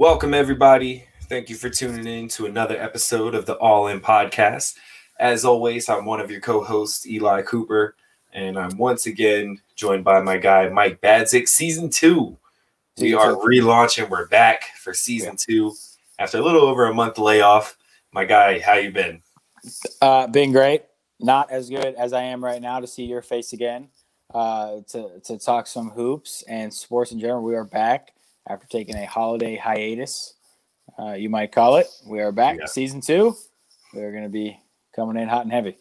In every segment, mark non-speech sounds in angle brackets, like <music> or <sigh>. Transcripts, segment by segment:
Welcome, everybody. Thank you for tuning in to another episode of the All In Podcast. As always, I'm one of your co hosts, Eli Cooper, and I'm once again joined by my guy, Mike Badzik. Season two. We are relaunching. We're back for season two after a little over a month layoff. My guy, how you been? Uh, been great. Not as good as I am right now to see your face again. Uh, to to talk some hoops and sports in general. We are back after taking a holiday hiatus. Uh, you might call it. We are back, yeah. season two. We're going to be coming in hot and heavy.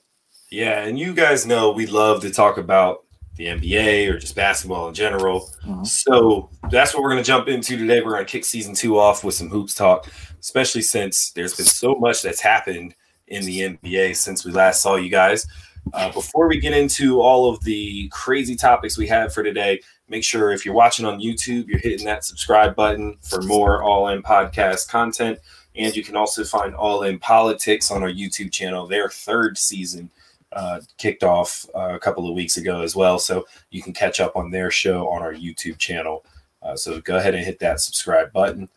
Yeah, and you guys know we love to talk about the NBA or just basketball in general. Mm-hmm. So that's what we're going to jump into today. We're going to kick season two off with some hoops talk, especially since there's been so much that's happened in the NBA since we last saw you guys. Uh, before we get into all of the crazy topics we have for today, make sure if you're watching on YouTube, you're hitting that subscribe button for more All In podcast content. And you can also find All In Politics on our YouTube channel. Their third season uh, kicked off uh, a couple of weeks ago as well. So you can catch up on their show on our YouTube channel. Uh, so go ahead and hit that subscribe button.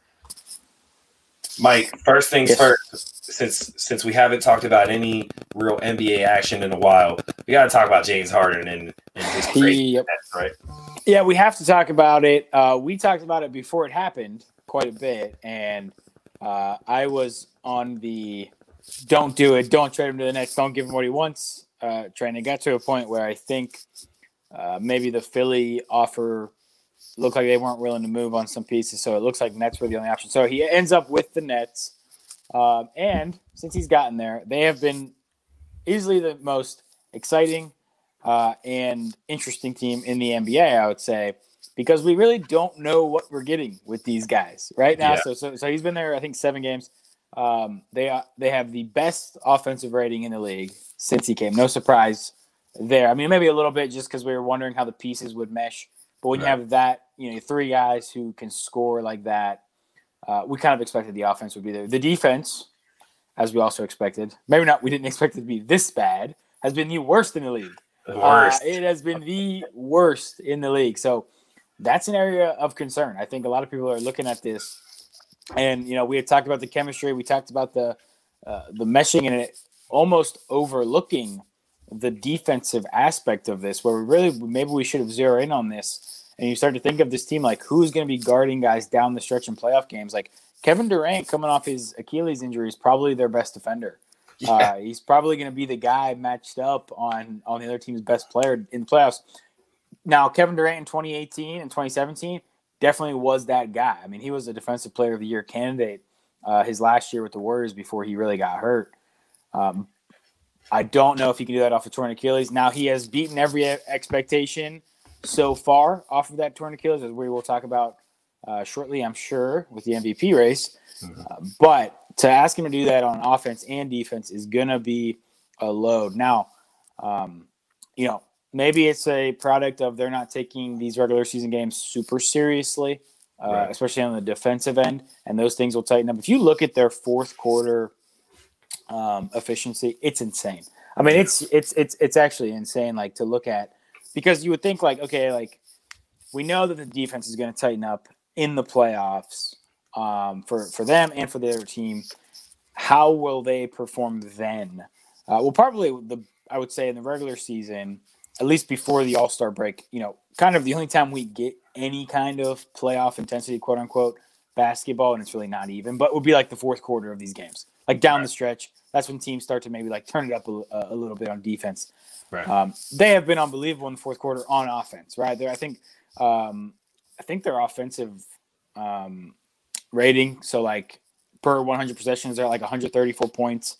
Mike, first things yes. first since since we haven't talked about any real NBA action in a while, we got to talk about James Harden and, and his crazy yep. right? Yeah, we have to talk about it. Uh, we talked about it before it happened quite a bit, and uh, I was on the "don't do it, don't trade him to the Nets, don't give him what he wants" uh, train. It got to a point where I think uh, maybe the Philly offer looked like they weren't willing to move on some pieces, so it looks like Nets were the only option. So he ends up with the Nets. Um, and since he's gotten there, they have been easily the most exciting uh, and interesting team in the NBA, I would say, because we really don't know what we're getting with these guys right now. Yeah. So, so, so he's been there, I think, seven games. Um, they are, they have the best offensive rating in the league since he came. No surprise there. I mean, maybe a little bit just because we were wondering how the pieces would mesh. But when right. you have that, you know, three guys who can score like that, uh, we kind of expected the offense would be there. The defense, as we also expected, maybe not, we didn't <laughs> expect it to be this bad, has been the worst in the league. The worst. Uh, it has been the worst in the league. So that's an area of concern. I think a lot of people are looking at this, and you know, we had talked about the chemistry, we talked about the uh, the meshing, and it almost overlooking the defensive aspect of this, where we really maybe we should have zeroed in on this and you start to think of this team like who's going to be guarding guys down the stretch in playoff games. Like Kevin Durant coming off his Achilles injury is probably their best defender. Yeah. <laughs> Uh, he's probably going to be the guy matched up on on the other team's best player in the playoffs. Now, Kevin Durant in 2018 and 2017 definitely was that guy. I mean, he was a defensive player of the year candidate uh, his last year with the Warriors before he really got hurt. Um, I don't know if he can do that off a torn Achilles. Now he has beaten every expectation so far off of that torn Achilles, as we will talk about uh, shortly, I'm sure, with the MVP race. Mm-hmm. Uh, but to ask him to do that on offense and defense is going to be a load. Now, um, you know, maybe it's a product of they're not taking these regular season games super seriously, uh, right. especially on the defensive end, and those things will tighten up. If you look at their fourth quarter um, efficiency, it's insane. I mean, it's it's it's it's actually insane. Like to look at because you would think like okay like we know that the defense is going to tighten up in the playoffs um, for for them and for the other team how will they perform then uh, well probably the i would say in the regular season at least before the all-star break you know kind of the only time we get any kind of playoff intensity quote unquote basketball and it's really not even but would be like the fourth quarter of these games like down right. the stretch that's when teams start to maybe like turn it up a, a little bit on defense Right. Um, they have been unbelievable in the fourth quarter on offense, right? There, I think, um, I think their offensive um, rating, so like per 100 possessions, they're like 134 points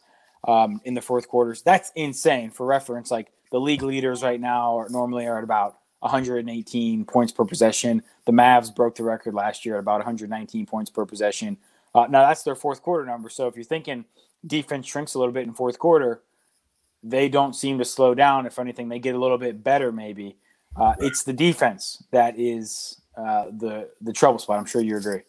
um, in the fourth quarters. That's insane. For reference, like the league leaders right now are normally are at about 118 points per possession. The Mavs broke the record last year at about 119 points per possession. Uh, now that's their fourth quarter number. So if you're thinking defense shrinks a little bit in fourth quarter, they don't seem to slow down. If anything, they get a little bit better. Maybe uh, it's the defense that is uh, the the trouble spot. I'm sure you agree.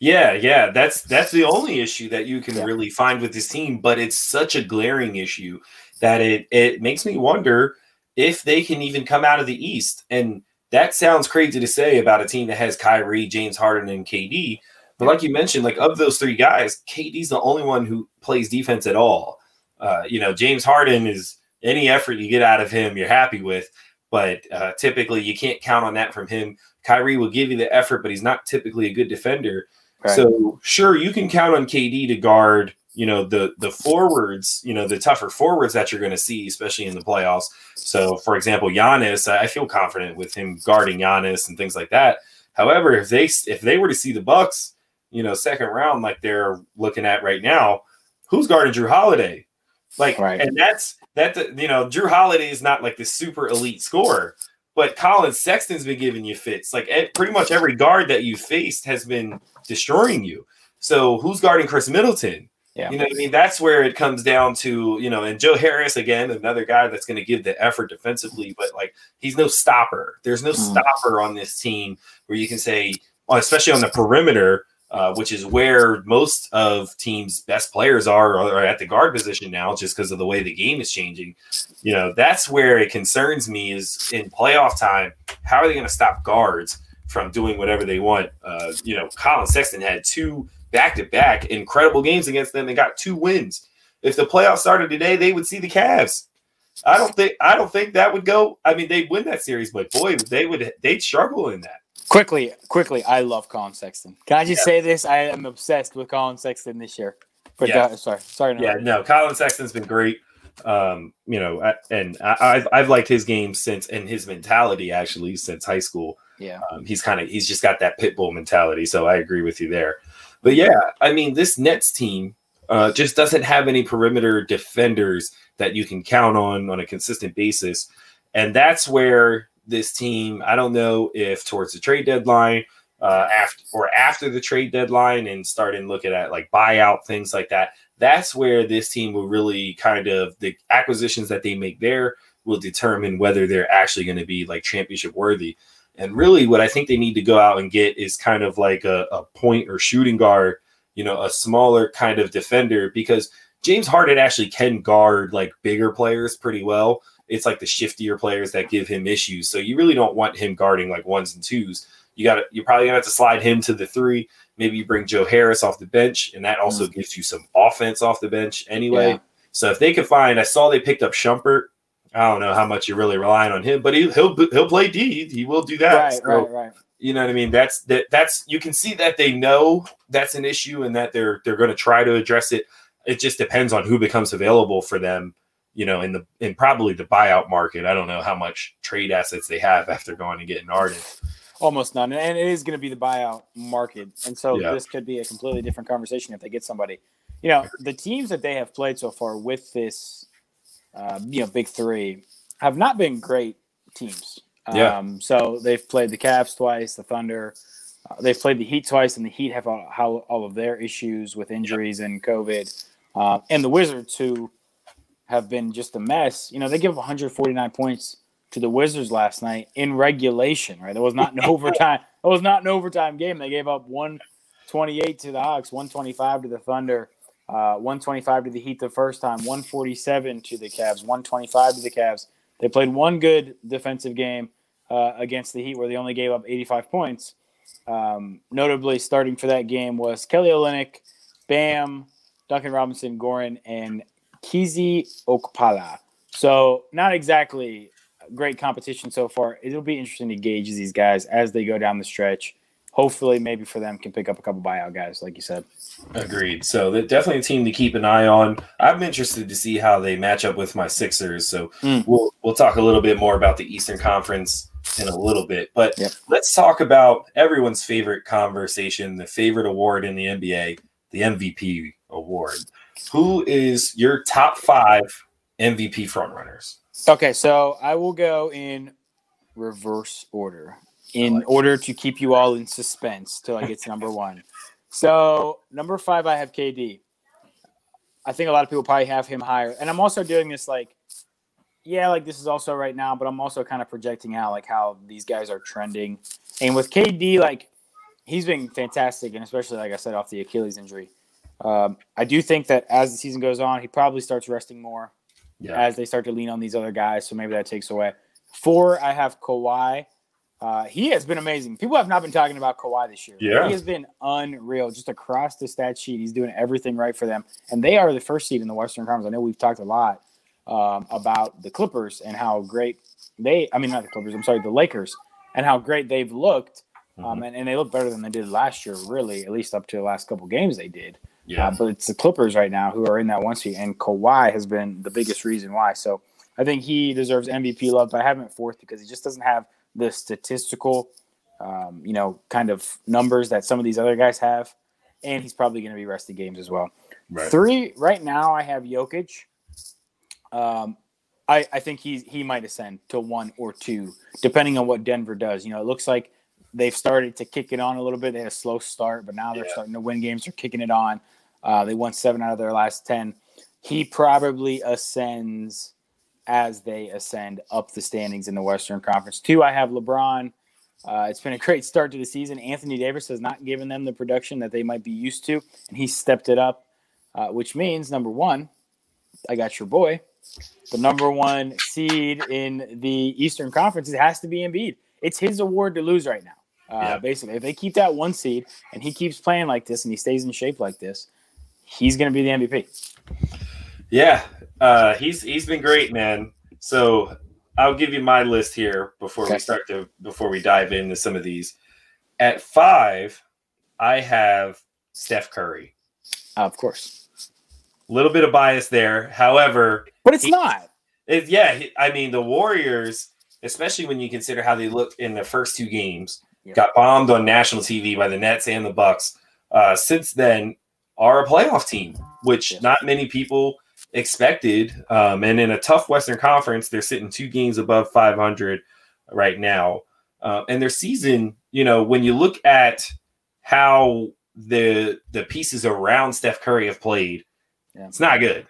Yeah, yeah, that's that's the only issue that you can yeah. really find with this team, but it's such a glaring issue that it it makes me wonder if they can even come out of the East. And that sounds crazy to say about a team that has Kyrie, James Harden, and KD, But like you mentioned, like of those three guys, KD's the only one who plays defense at all. Uh, you know, James Harden is any effort you get out of him, you're happy with. But uh, typically, you can't count on that from him. Kyrie will give you the effort, but he's not typically a good defender. Right. So sure, you can count on KD to guard you know the the forwards, you know the tougher forwards that you're going to see, especially in the playoffs. So, for example, Giannis, I feel confident with him guarding Giannis and things like that. However, if they if they were to see the Bucks, you know, second round like they're looking at right now, who's guarding Jrue Holiday? Like, right. and that's that. You know, Jrue Holiday is not like the super elite scorer, but Collin Sexton's been giving you fits. Like, pretty much every guard that you faced has been destroying you. So, who's guarding Khris Middleton? Yeah. You know what I mean? That's where it comes down to, you know, and Joe Harris, again, another guy that's going to give the effort defensively, but like he's no stopper. There's no mm. stopper on this team where you can say, especially on the perimeter, uh, which is where most of teams' best players are, are at the guard position now, just because of the way the game is changing. You know, that's where it concerns me is in playoff time, how are they going to stop guards from doing whatever they want? Uh, you know, Collin Sexton had two back to back incredible games against them and got two wins. If the playoffs started today, they would see the Cavs. I don't think I don't think that would go. I mean, they'd win that series, but boy, they would they'd struggle in that. Quickly, quickly, I love Collin Sexton. Can I just yeah. say this? I am obsessed with Collin Sexton this year. But yeah. Uh, sorry, sorry. No. Yeah, no, Collin Sexton's been great. Um, you know, and I, have I've liked his game since and his mentality actually since high school. Yeah, um, he's kind of he's just got that pit bull mentality. So I agree with you there. But yeah, I mean, this Nets team uh, just doesn't have any perimeter defenders that you can count on on a consistent basis. And that's where this team, I don't know if towards the trade deadline, uh, after or after the trade deadline and starting looking at like buyout things like that. That's where this team will really kind of the acquisitions that they make there will determine whether they're actually going to be like championship worthy. And really, what I think they need to go out and get is kind of like a, a point or shooting guard, you know, a smaller kind of defender, because James Harden actually can guard like bigger players pretty well. It's like the shiftier players that give him issues. So you really don't want him guarding like ones and twos. You got to, you're probably gonna have to slide him to the three. Maybe you bring Joe Harris off the bench, and that also mm-hmm. gives you some offense off the bench anyway. Yeah. So if they could find, I saw they picked up Shumpert I don't know how much you're really relying on him, but he, will he'll play D. He will do that. Right, so, right, right. You know what I mean? That's that. That's you can see that they know that's an issue and that they're they're going to try to address it. It just depends on who becomes available for them. You know, in the in probably the buyout market. I don't know how much trade assets they have after going and getting Harden. Almost none, and it is going to be the buyout market, and so yeah. this could be a completely different conversation if they get somebody. You know, the teams that they have played so far with this uh, you know, big three have not been great teams. Yeah. Um, so they've played the Cavs twice, the Thunder. Uh, they've played the Heat twice, and the Heat have all, how, all of their issues with injuries and COVID. Uh, and the Wizards, who have been just a mess. You know, they give up 149 points to the Wizards last night in regulation. Right, that was not an overtime. It was not an overtime game. They gave up 128 to the Hawks, 125 to the Thunder. Uh, 125 to the Heat the first time, 147 to the Cavs, 125 to the Cavs. They played one good defensive game uh, against the Heat where they only gave up 85 points. Um, notably, starting for that game was Kelly Olynyk, Bam, Duncan Robinson, Goran, and KZ Okpala. So, not exactly great competition so far. It'll be interesting to gauge these guys as they go down the stretch hopefully maybe for them can pick up a couple buyout guys, like you said. Agreed. So definitely a team to keep an eye on. I'm interested to see how they match up with my Sixers. So mm. we'll we'll talk a little bit more about the Eastern Conference in a little bit. But yep. let's talk about everyone's favorite conversation, the favorite award in the NBA, the MVP award. Who is your top five MVP frontrunners? Okay, so I will go in reverse order in like order to keep you all in suspense till I get to number one. So number five, I have KD. I think a lot of people probably have him higher, and I'm also doing this like, yeah, like this is also right now, but I'm also kind of projecting out like how these guys are trending. And with KD, like he's been fantastic, and especially like I said, off the Achilles injury. Um, I do think that as the season goes on, he probably starts resting more yeah. as they start to lean on these other guys. So maybe that takes away. Four, I have Kawhi Uh, he has been amazing. People have not been talking about Kawhi this year. Yeah. He has been unreal. Just across the stat sheet, he's doing everything right for them. And they are the first seed in the Western Conference. I know we've talked a lot um, about the Clippers and how great they, I mean, not the Clippers, I'm sorry, the Lakers, and how great they've looked. Um, Mm-hmm. and, and they look better than they did last year, really, at least up to the last couple games they did. Yeah. Uh, but it's the Clippers right now who are in that one seat, and Kawhi has been the biggest reason why. So I think he deserves MVP love, but I have him at fourth because he just doesn't have the statistical, um, you know, kind of numbers that some of these other guys have, and he's probably going to be rested games as well. Right. Three right now, I have Jokic. Um, I, I think he he might ascend to one or two, depending on what Denver does. You know, it looks like they've started to kick it on a little bit. They had a slow start, but now they're Yeah. starting to win games. They're kicking it on. Uh, they won seven out of their last ten. He probably ascends as they ascend up the standings in the Western Conference. Two, I have LeBron. Uh, it's been a <laughs> great start to the season. Anthony Davis has not given them the production that they might be used to, and he stepped it up, uh, which means number one, I got your boy, the number one seed in the Eastern Conference. It has to be Embiid. It's his award to lose right now. Uh, Yeah. Basically, if they keep that one seed and he keeps playing like this and he stays in shape like this, he's going to be the MVP. Yeah, uh, he's he's been great, man. So I'll give you my list here before Okay. we start to before we dive into some of these. At five, I have Steph Curry. of course, A little bit of bias there, however, but it's He- not. it, yeah, he- I mean the Warriors, especially when you consider how they looked in the first two games, got bombed on national TV by the Nets and the Bucks. Uh, since then, are a playoff team, which Yes. not many people expected. Um, and in a tough Western Conference, they're sitting two games above 500 right now. Uh, and their season, you know, when you look at how the the pieces around Steph Curry have played, Yeah. it's not good.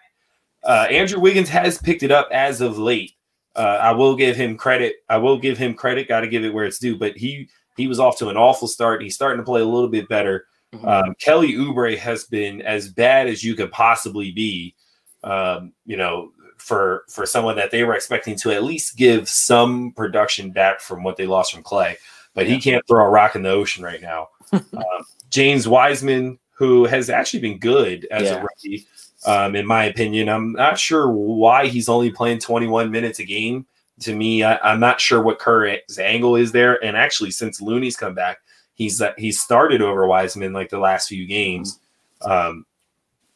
Uh, Andrew Wiggins has picked it up as of late. Uh, I will give him credit. I will give him credit. Got to give it where it's due. But he he was off to an awful start. He's starting to play a little bit better. Mhm. Um, Kelly Oubre has been as bad as you could possibly be. Um, you know, for for someone that they were expecting to at least give some production back from what they lost from Clay, but he can't throw a rock in the ocean right now. <laughs> um, James Wiseman, who has actually been good as Yeah. a rookie, um, in my opinion, I'm not sure why he's only playing 21 minutes a game. To me, I, I'm not sure what Curry's angle is there. And actually, since Looney's come back, he's uh, he's started over Wiseman like the last few games. Um,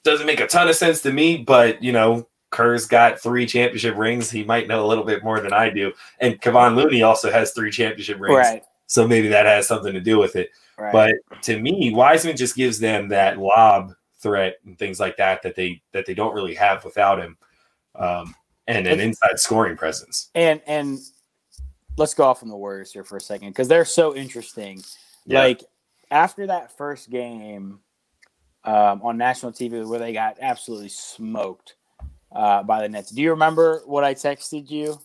doesn't make a ton of sense to me, but you know, Kerr's got three championship rings. He might know a little bit more than I do. And Kevon Looney also has three championship rings. Right. So maybe that has something to do with it. Right. But to me, Wiseman just gives them that lob threat and things like that that they that they don't really have without him, um, and an inside scoring presence. and and let's go off on the Warriors here for a second because they're so interesting. Yeah. Like after that first game um, on national TV where they got absolutely smoked uh, by the Nets. Do you remember what I texted you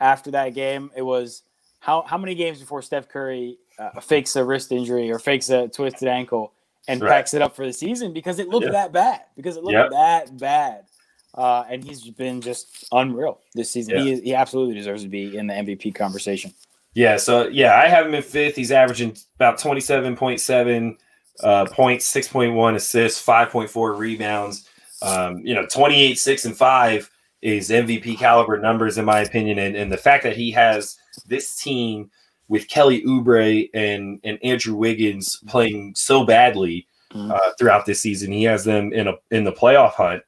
after that game? It was how how many games before Steph Curry uh, fakes a wrist injury or fakes a twisted ankle and Right. packs it up for the season because it looked Yeah. that bad because it looked that bad. Uh, and he's been just unreal this season. Yeah. He, he absolutely deserves to be in the MVP conversation. Yeah, so yeah, I have him in fifth. He's averaging about twenty seven point seven uh, points, six point one assists, five point four rebounds. Um, you know, twenty eight, six, and five is MVP caliber numbers in my opinion, and, and the fact that he has this team with Kelly Oubre and and Andrew Wiggins playing so badly Mhm. uh, throughout this season, he has them in a in the playoff hunt,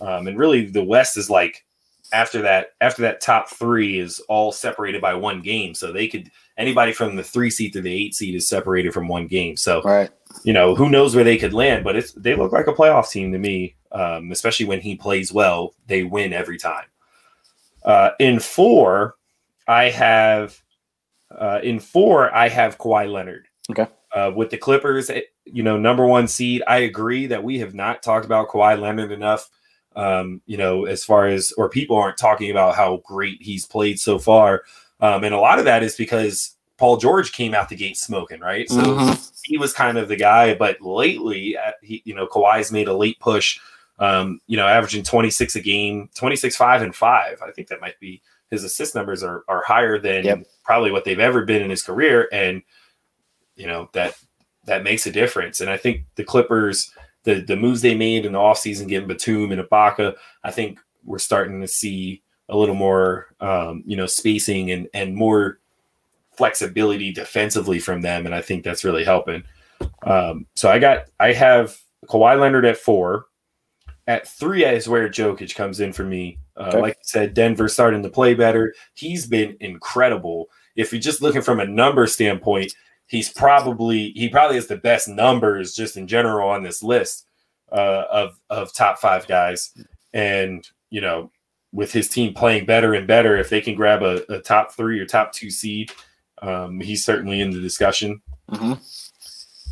um, and really the West is like after that after that top three is all separated by one game. So they could anybody from the three seed to the eight seed is separated from one game. So Right. you know who knows where they could land but it's they look like a playoff team to me um, especially when he plays well they win every time. Uh, in four i have uh, in four i have Kawhi leonard. Okay. uh, with the clippers eh, you know number one seed i agree that we have not talked about Kawhi leonard enough um, you know, as far as or people aren't talking about how great he's played so far. Um, and a lot of that is because Paul George came out the gate smoking, right? So Mhm. he was kind of the guy. But lately, uh, he, you know, Kawhi's made a late push. Um, you know, averaging 26 a game, 26, five and five. I think that might be his assist numbers are are higher than Yep. probably what they've ever been in his career, and you know that that makes a difference. And I think the Clippers, the the moves they made in the offseason, getting Batum and Ibaka, I think we're starting to see a little more, um, you know, spacing and and more flexibility defensively from them, and I think that's really helping. Um, so I got I have Kawhi Leonard at four. At three is where Jokic comes in for me. Uh, Okay. Like I said, Denver starting to play better. He's been incredible. If you're just looking from a number standpoint, he's probably he probably has the best numbers just in general on this list uh, of of top five guys. And you know, with his team playing better and better, if they can grab a, a top three or top two seed, um, he's certainly in the discussion. Mhm.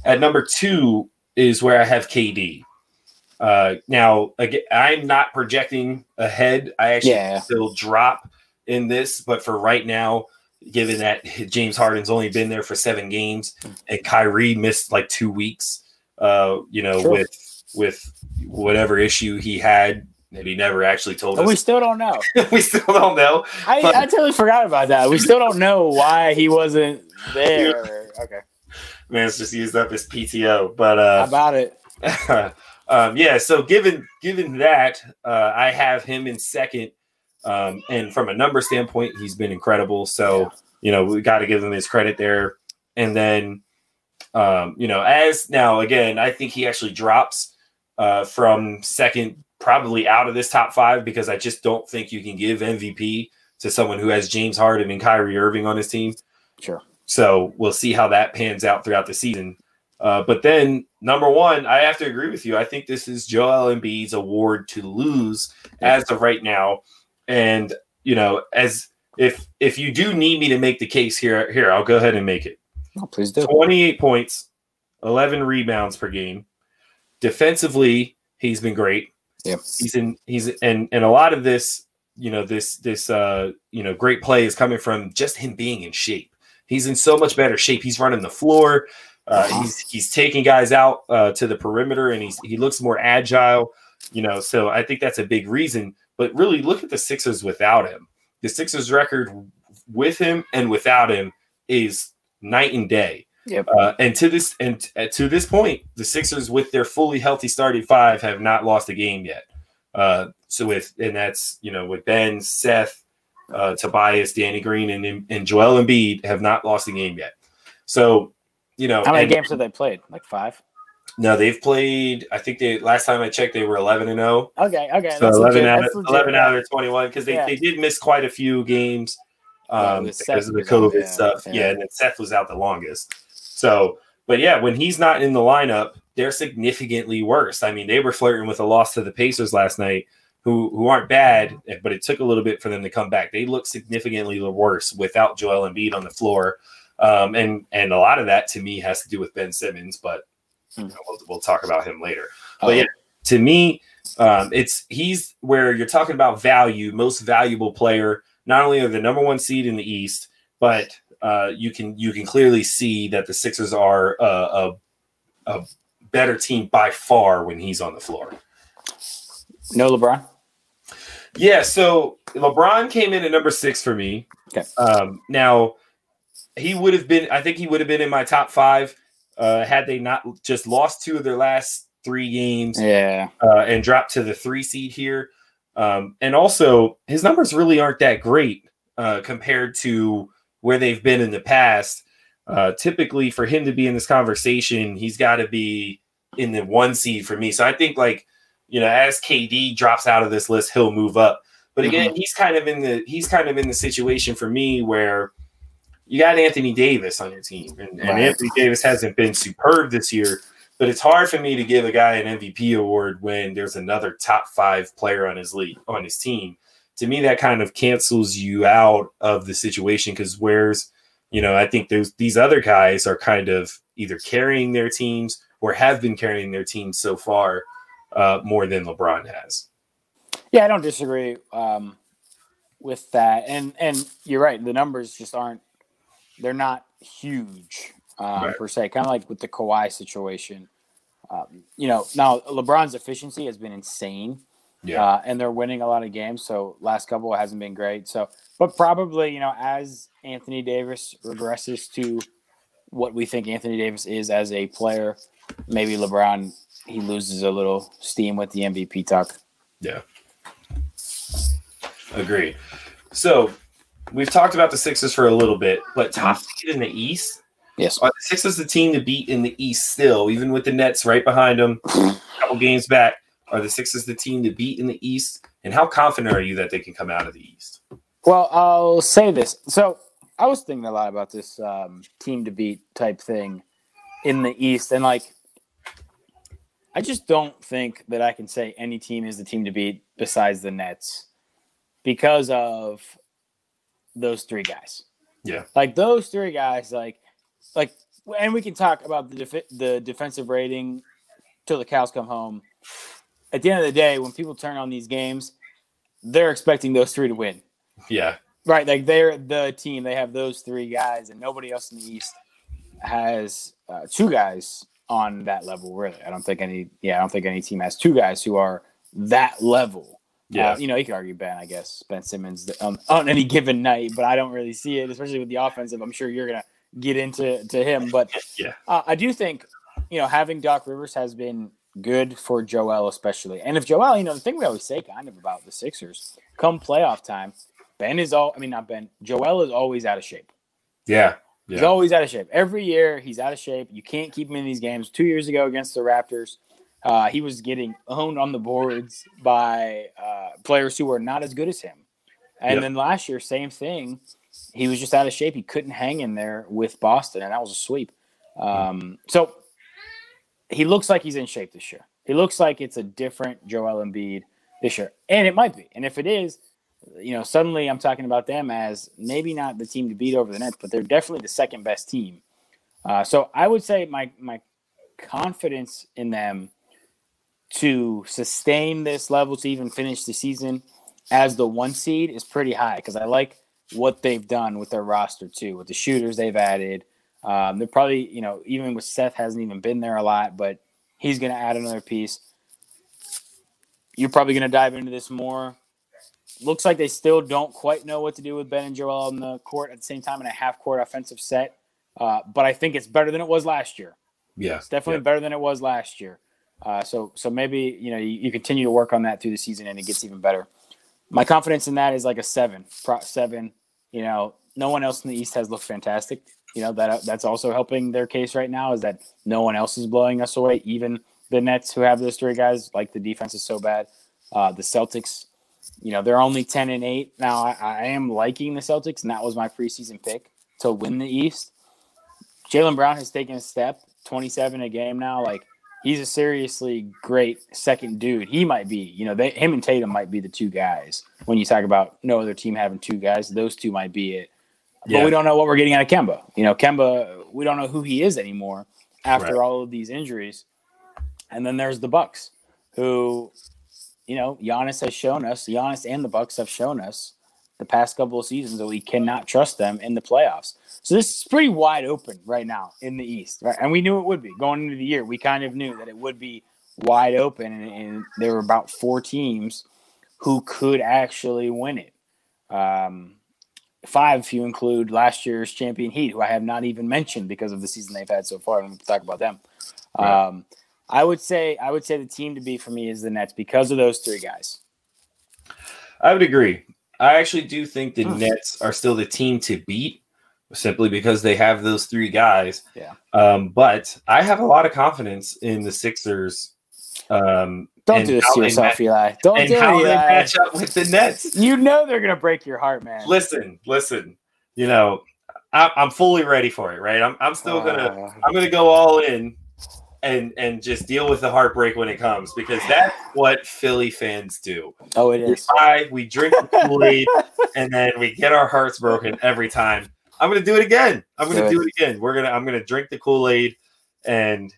At number two is where I have KD. Uh, now, again, I'm not projecting ahead. I actually Yeah. still drop in this, but for right now, given that <laughs> James Harden's only been there for seven games and Kyrie missed like two weeks, uh, you know, Sure. with with whatever issue he had that he never actually told And we still don't know. <laughs> we still don't know. I, But- I totally forgot about that. We still don't know why he wasn't there. Okay. Man's just used up his PTO, but How uh, about it? <laughs> um, yeah. So given given that, uh, I have him in second, um, and from a number standpoint, he's been incredible. So you know we got to give him his credit there. And then, um, you know, as now again, I think he actually drops uh, from second, probably out of this top five because I just don't think you can give MVP to someone who has James Harden and Kyrie Irving on his team. Sure. So we'll see how that pans out throughout the season. Uh, but then number one, I have to agree with you. I think this is Joel Embiid's award to lose as of right now. And you know, as if if you do need me to make the case here, here I'll go ahead and make it. Oh, please do. 28 points, 11 rebounds per game. Defensively, he's been great. Yep. He's in he's and and a lot of this, you know, this this uh, you know, great play is coming from just him being in shape. He's in so much better shape. He's running the floor. Uh, he's he's taking guys out uh, to the perimeter and he's he looks more agile, you know. So I think that's a big reason. But really look at the Sixers without him. The Sixers record with him and without him is night and day. Yep. Uh, and to this and uh, to this point, the Sixers with their fully healthy starting five have not lost a game yet. Uh, so with and that's you know with Ben, Seth, uh, Tobias, Danny Green, and and Joel Embiid have not lost a game yet. So you know How many and- games have they played? Like five? No, they've played. I think they last time I checked, they were eleven and zero. Okay, okay. So eleven legit. out of eleven out of twenty one because they, Yeah. they did miss quite a few games Yeah, um, Seth because of the was out, COVID yeah, stuff. yeah. Yeah. and then Seth was out the longest. So, but yeah, when he's not in the lineup, they're significantly worse. I mean, they were flirting with a loss to the Pacers last night, who who aren't bad, but it took a little bit for them to come back. They look significantly worse without Joel Embiid on the floor. Um, and and a lot of that to me has to do with Ben Simmons, but you Hmm. know, we'll, we'll talk about him later. Oh, But yeah, to me, um, it's he's where you're talking about value, most valuable player. Not only are the number one seed in the East, but uh, you can you can clearly see that the Sixers are a, a, a better team by far when he's on the floor. no LeBron. Yeah, so LeBron came in at number six for me. Okay. Um, now he would have been, I think he would have been in my top five uh, had they not just lost two of their last three games Yeah. uh, and dropped to the three seed here. Um, and also, his numbers really aren't that great uh, compared to where they've been in the past. Uh, typically, for him to be in this conversation, he's got to be in the one seed for me. So I think, like, you know, as KD drops out of this list, he'll move up. But again, he's kind of in the he's kind of in the situation for me where you got Anthony Davis on your team, and, and Right. Anthony Davis hasn't been superb this year. But it's hard for me to give a guy an MVP award when there's another top five player on his league on his team. To me, that kind of cancels you out of the situation because where's you know I think there's these other guys are kind of either carrying their teams or have been carrying their teams so far uh, more than LeBron has. Yeah, I don't disagree um, with that, and and you're right. The numbers just aren't they're not huge um, Right. per se. Kind of like with the Kawhi situation. Um, you know, now LeBron's efficiency has been insane, Yeah. Uh, and they're winning a lot of games. So last couple hasn't been great. So, but probably, you know, as Anthony Davis regresses to what we think Anthony Davis is as a player, maybe LeBron, he loses a little steam with the MVP talk. Yeah. Agreed. So we've talked about the Sixers for a little bit, but top seed in the East. Yes. Are the Sixers the team to beat in the East still, even with the Nets right behind them, a <laughs> couple games back? Are the Sixers the team to beat in the East? And how confident are you that they can come out of the East? Well, I'll say this. So I was thinking a lot about this um, team to beat type thing in the East, and like, I just don't think that I can say any team is the team to beat besides the Nets because of those three guys. Yeah, like those three guys, like, like, and we can talk about the def- the defensive rating till the cows come home at the end of the day, when people turn on these games, they're expecting those three to win. Yeah. Right. Like they're the team. They have those three guys, and nobody else in the East has uh, two guys on that level. Really, I don't think any. Yeah, I don't think any team has two guys who are that level. Yeah. Uh, you know, you could argue Ben. I guess Ben Simmons um, on any given night, but I don't really see it, especially with the offensive. I'm sure you're gonna get into to him, but <laughs> yeah, uh, I do think you know having Doc Rivers has been good for Joel, especially. And if Joel, you know, the thing we always say kind of about the Sixers, come playoff time, Ben is all, I mean, not Ben, Joel is always out of shape. Yeah. yeah. He's always out of shape. Every year, he's out of shape. You can't keep him in these games. Two years ago against the Raptors, uh, he was getting owned on the boards by uh, players who were not as good as him. And yep. then last year, same thing. He was just out of shape. He couldn't hang in there with Boston, and that was a sweep. Um, so he looks like he's in shape this year. He looks like it's a different Joel Embiid this year, and it might be. And if it is, you know, suddenly I'm talking about them as maybe not the team to beat over the Nets, but they're definitely the second best team. Uh, so I would say my my confidence in them to sustain this level to even finish the season as the one seed is pretty high because I like what they've done with their roster too, with the shooters they've added, um, they're probably, you know, even with Seth hasn't even been there a lot, but he's going to add another piece. You're probably going to dive into this more. Looks like they still don't quite know what to do with Ben and Joel on the court at the same time in a half court offensive set. Uh, but I think it's better than it was last year. Yeah, it's definitely yeah. better than it was last year. Uh, so so maybe you know you, you, continue to work on that through the season and it gets even better. My confidence in that is like a seven, seven. You know, no one else in the East has looked fantastic you know that that's also helping their case right now is that no one else is blowing us away. Even the Nets, who have those three guys, like the defense is so bad. Uh, the Celtics, you know, they're only ten and eight now. I, I, am liking the Celtics, and that was my preseason pick to win the East. Jaylen Brown has taken a step, twenty seven a game now. Like he's a seriously great second dude. He might be, you know, they, him and Tatum might be the two guys. When you talk about no other team having two guys, those two might be it yeah. but we don't know what we're getting out of Kemba. You know, Kemba, we don't know who he is anymore after right. all of these injuries. And then there's the Bucks, who, you know, Giannis has shown us, Giannis and the Bucks have shown us the past couple of seasons that we cannot trust them in the playoffs. So this is pretty wide open right now in the East, right? And we knew it would be going into the year. We kind of knew that it would be wide open, and, and there were about four teams who could actually win it. Um, five if you include last year's champion Heat, who I have not even mentioned because of the season they've had so far. Going to talk about them. Right. Um, I would say I would say the team to be for me is the Nets because of those three guys. I would agree. I actually do think the. Nets are still the team to beat simply because they have those three guys. Yeah. Um, but I have a lot of confidence in the Sixers um, don't do this to yourself, match, Eli. Don't and do how it, they match up with the Nets. You know they're gonna break your heart, man. Listen, listen. You know, I, am fully ready for it. Right? I'm, I'm still gonna, uh, I'm gonna go all in, and and just deal with the heartbreak when it comes because that's what Philly fans do. Oh, it is. We, we drink the Kool Aid, <laughs> and then we get our hearts broken every time. I'm gonna do it again. I'm gonna do it again. We're gonna, I'm gonna drink the Kool Aid and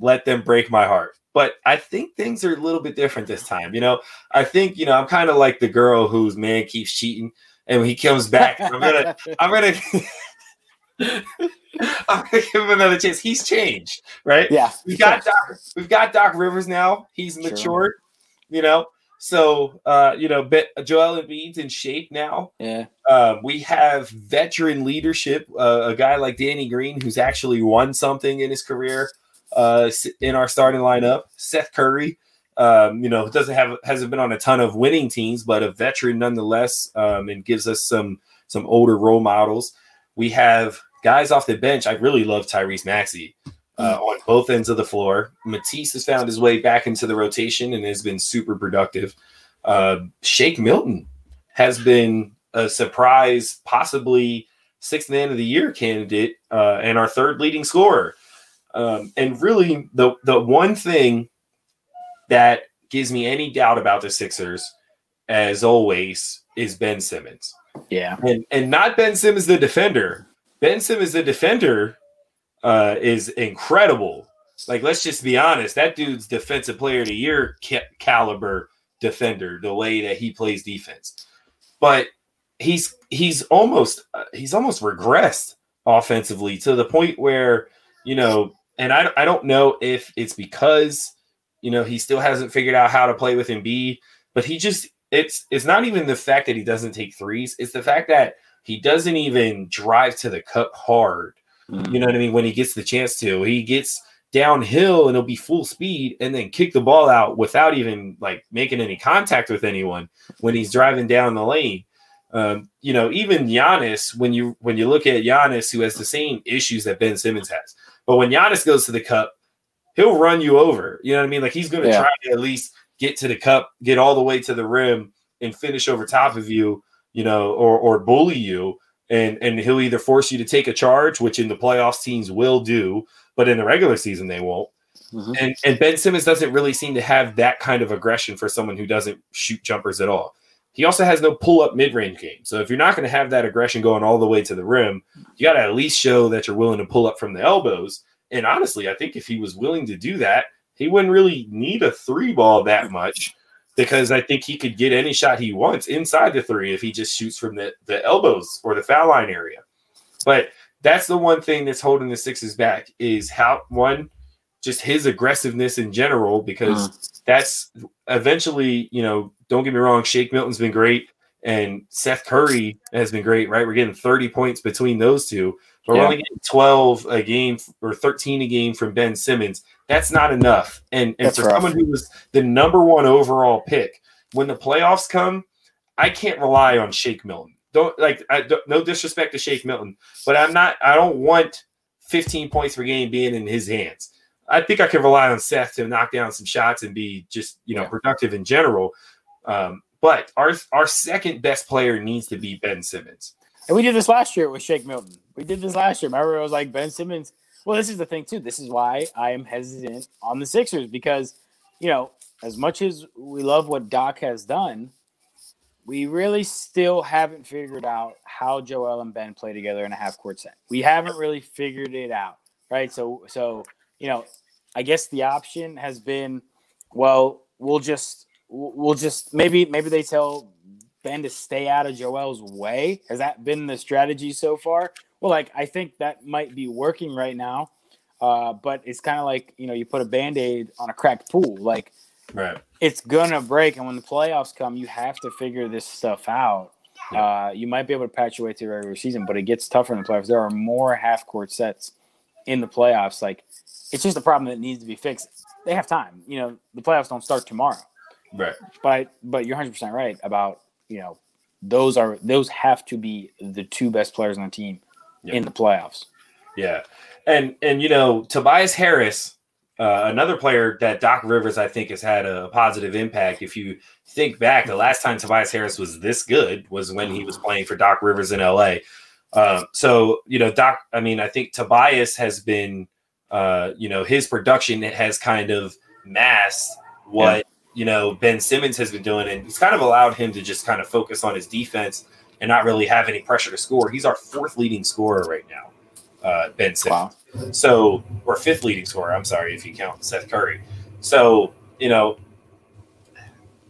let them break my heart. But I think things are a little bit different this time. You know, I think, you know, I'm kind of like the girl whose man keeps cheating. And when he comes back, I'm gonna <laughs> I'm gonna <laughs> <laughs> I'm gonna give him another chance. He's changed, right? Yeah. We've got Doc, we've got Doc Rivers now. He's matured, sure. you know. So, uh, you know, Bet- Joel Embiid's in shape now. Yeah. Um, we have veteran leadership, uh, a guy like Danny Green who's actually won something in his career uh, in our starting lineup. Seth Curry, um, you know, doesn't have hasn't been on a ton of winning teams, but a veteran nonetheless, um, and gives us some some older role models. We have guys off the bench. I really love Tyrese Maxey uh, on both ends of the floor. Matisse has found his way back into the rotation and has been super productive. Uh, Shake Milton has been a surprise, possibly sixth man of the year candidate uh, and our third leading scorer. Um, and really, the the one thing that gives me any doubt about the Sixers, as always, is Ben Simmons. Yeah, and and not Ben Simmons the defender. Ben Simmons the defender uh, is incredible. Like, let's just be honest, that dude's defensive player of the year ca- caliber defender. The way that he plays defense, but he's he's almost uh, he's almost regressed offensively to the point where you know, and I I don't know if it's because you know he still hasn't figured out how to play with Embiid, but he just it's it's not even the fact that he doesn't take threes; it's the fact that he doesn't even drive to the cup hard Mm-hmm. You know what I mean? When he gets the chance to, he gets downhill and it'll be full speed and then kick the ball out without even like making any contact with anyone when he's driving down the lane. Um, you know, even Giannis, when you when you look at Giannis, who has the same issues that Ben Simmons has, but when Giannis goes to the cup, he'll run you over. You know what I mean? Like he's going to yeah. try to at least get to the cup, get all the way to the rim, and finish over top of you. You know, or or bully you and and he'll either force you to take a charge, which in the playoffs teams will do, but in the regular season they won't. Mm-hmm. And and Ben Simmons doesn't really seem to have that kind of aggression for someone who doesn't shoot jumpers at all. He also has no pull up mid range game. So if you're not going to have that aggression going all the way to the rim, you got to at least show that you're willing to pull up from the elbows. And honestly, I think if he was willing to do that, he wouldn't really need a three ball that much because I think he could get any shot he wants inside the three if he just shoots from the, the elbows or the foul line area. But that's the one thing that's holding the Sixers back is how one, just his aggressiveness in general, because mm. that's eventually, you know, don't get me wrong, Shake Milton's been great and Seth Curry has been great, right? We're getting 30 points between those two, but yeah. we're only getting 12 a game or 13 a game from Ben Simmons. That's not enough. And, and for rough. someone who was the number one overall pick, when the playoffs come, I can't rely on Shake Milton. Don't like I, don't, no disrespect to Shake Milton, but I'm not. I don't want 15 points per game being in his hands. I think I can rely on Seth to knock down some shots and be just you know yeah. productive in general. Um, but our our second best player needs to be Ben Simmons. And we did this last year with Shake Milton. We did this last year. Remember, it was like Ben Simmons well, this is the thing too. This is why I am hesitant on the Sixers because, you know, as much as we love what Doc has done, we really still haven't figured out how Joel and Ben play together in a half court set. We haven't really figured it out, right? So, so you know, I guess the option has been, well, we'll just we'll just maybe maybe they tell Ben to stay out of Joel's way. Has that been the strategy so far? Well, like I think that might be working right now, uh, but it's kind of like you know you put a band aid on a cracked pool. Like, right. it's gonna break, and when the playoffs come, you have to figure this stuff out. Uh, you might be able to patch your way through the regular season, but it gets tougher in the playoffs. There are more half court sets in the playoffs. Like, it's just a problem that needs to be fixed. They have time. You know, the playoffs don't start tomorrow. Right. But but you're 100 percent right about you know those are those have to be the two best players on the team in the playoffs. Yeah, and and you know Tobias Harris, uh, another player that Doc Rivers I think has had a positive impact. If you think back, the last time Tobias Harris was this good was when he was playing for Doc Rivers in LA. Um, so you know Doc, I mean I think Tobias has been, uh, you know, his production has kind of masked what. Yeah. You know, Ben Simmons has been doing, and it's kind of allowed him to just kind of focus on his defense and not really have any pressure to score. He's our fourth leading scorer right now, uh, Ben Simmons. Wow. So, or fifth leading scorer. I'm sorry if you count Seth Curry. So, you know,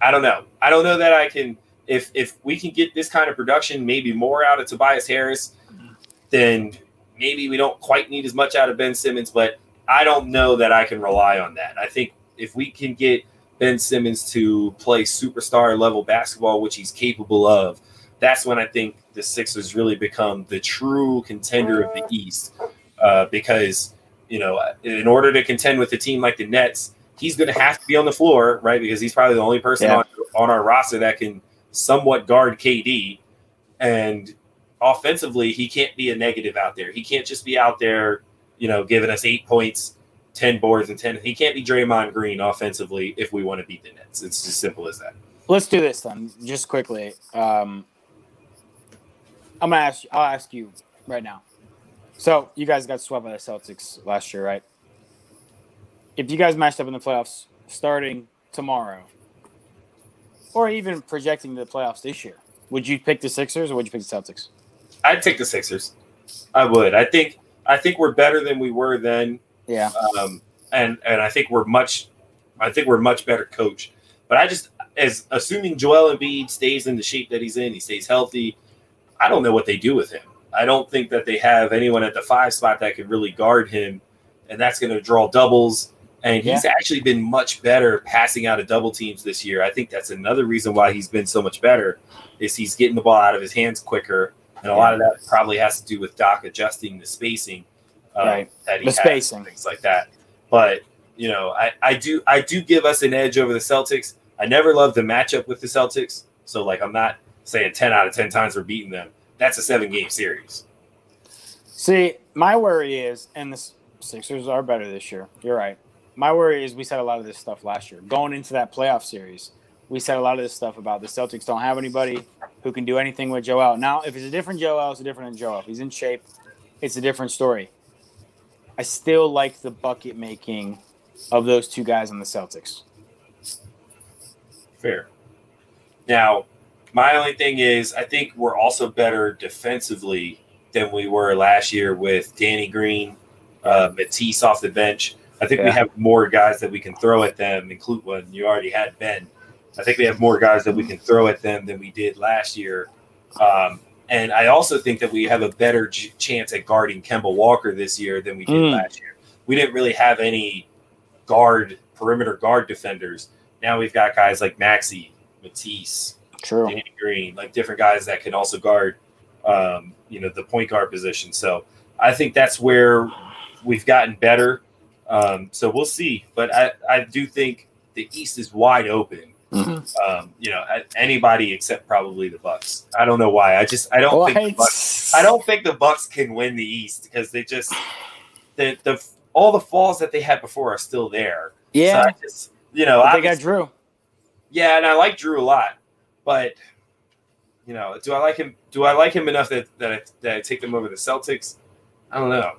I don't know. I don't know that I can. If if we can get this kind of production, maybe more out of Tobias Harris, then maybe we don't quite need as much out of Ben Simmons. But I don't know that I can rely on that. I think if we can get Ben Simmons to play superstar level basketball, which he's capable of, that's when I think the Sixers really become the true contender of the East. Uh, because, you know, in order to contend with a team like the Nets, he's going to have to be on the floor, right? Because he's probably the only person Yeah. on, on our roster that can somewhat guard KD. And offensively, he can't be a negative out there. He can't just be out there, you know, giving us eight points, 10 boards, and 10. He can't be Draymond Green offensively if we want to beat the Nets. It's as simple as that. Let's do this then, just quickly. Um, I'm gonna ask. You, I'll ask you right now. So you guys got swept by the Celtics last year, right? If you guys matched up in the playoffs starting tomorrow, or even projecting the playoffs this year, would you pick the Sixers or would you pick the Celtics? I'd take the Sixers. I would. I think I think we're better than we were then. Yeah, um, and and I think we're much, I think we're much better coached. But I just, as assuming Joel Embiid stays in the shape that he's in, he stays healthy. I don't know what they do with him. I don't think that they have anyone at the five spot that can really guard him, and that's going to draw doubles. And he's actually been much better passing out of double teams this year. I think that's another reason why he's been so much better is he's getting the ball out of his hands quicker, and a lot of that probably has to do with Doc adjusting the spacing um, Right. that he The has, spacing. things like that. But you know, I, I do I do give us an edge over the Celtics. I never loved the matchup with the Celtics, so like I'm not saying ten out of ten times we're beating them. That's a seven game series. See, my worry is, and the Sixers are better this year. You're right. My worry is we said a lot of this stuff last year. Going into that playoff series, we said a lot of this stuff about the Celtics don't have anybody who can do anything with Joel. Now, if it's a different Joel, it's a different Joel. If he's in shape, it's a different story. I still like the bucket making of those two guys on the Celtics. Fair. Now, my only thing is I think we're also better defensively than we were last year with Danny Green, uh, Matisse off the bench. I think we have more guys that we can throw at them, include one you already had Ben. I think we have more guys that we can throw at them than we did last year. Um, and I also think that we have a better ch- chance at guarding Kemba Walker this year than we did Mm. last year. We didn't really have any guard perimeter guard defenders. Now we've got guys like Maxey, Matisse, True. Danny Green, like different guys that can also guard, um, you know, the point guard position. So I think that's where we've gotten better. Um, so we'll see. But I, I do think the East is wide open. Um, you know, anybody except probably the Bucks. I don't know why. I just I don't think the Bucks, I don't think the Bucks can win the East because they just the the all the falls that they had before are still there. So Yeah, I just you know but they obviously- got Jrue. yeah, and I like Jrue a lot, but you know, do I like him? Do I like him enough that that I, that I take them over the Celtics? I don't know.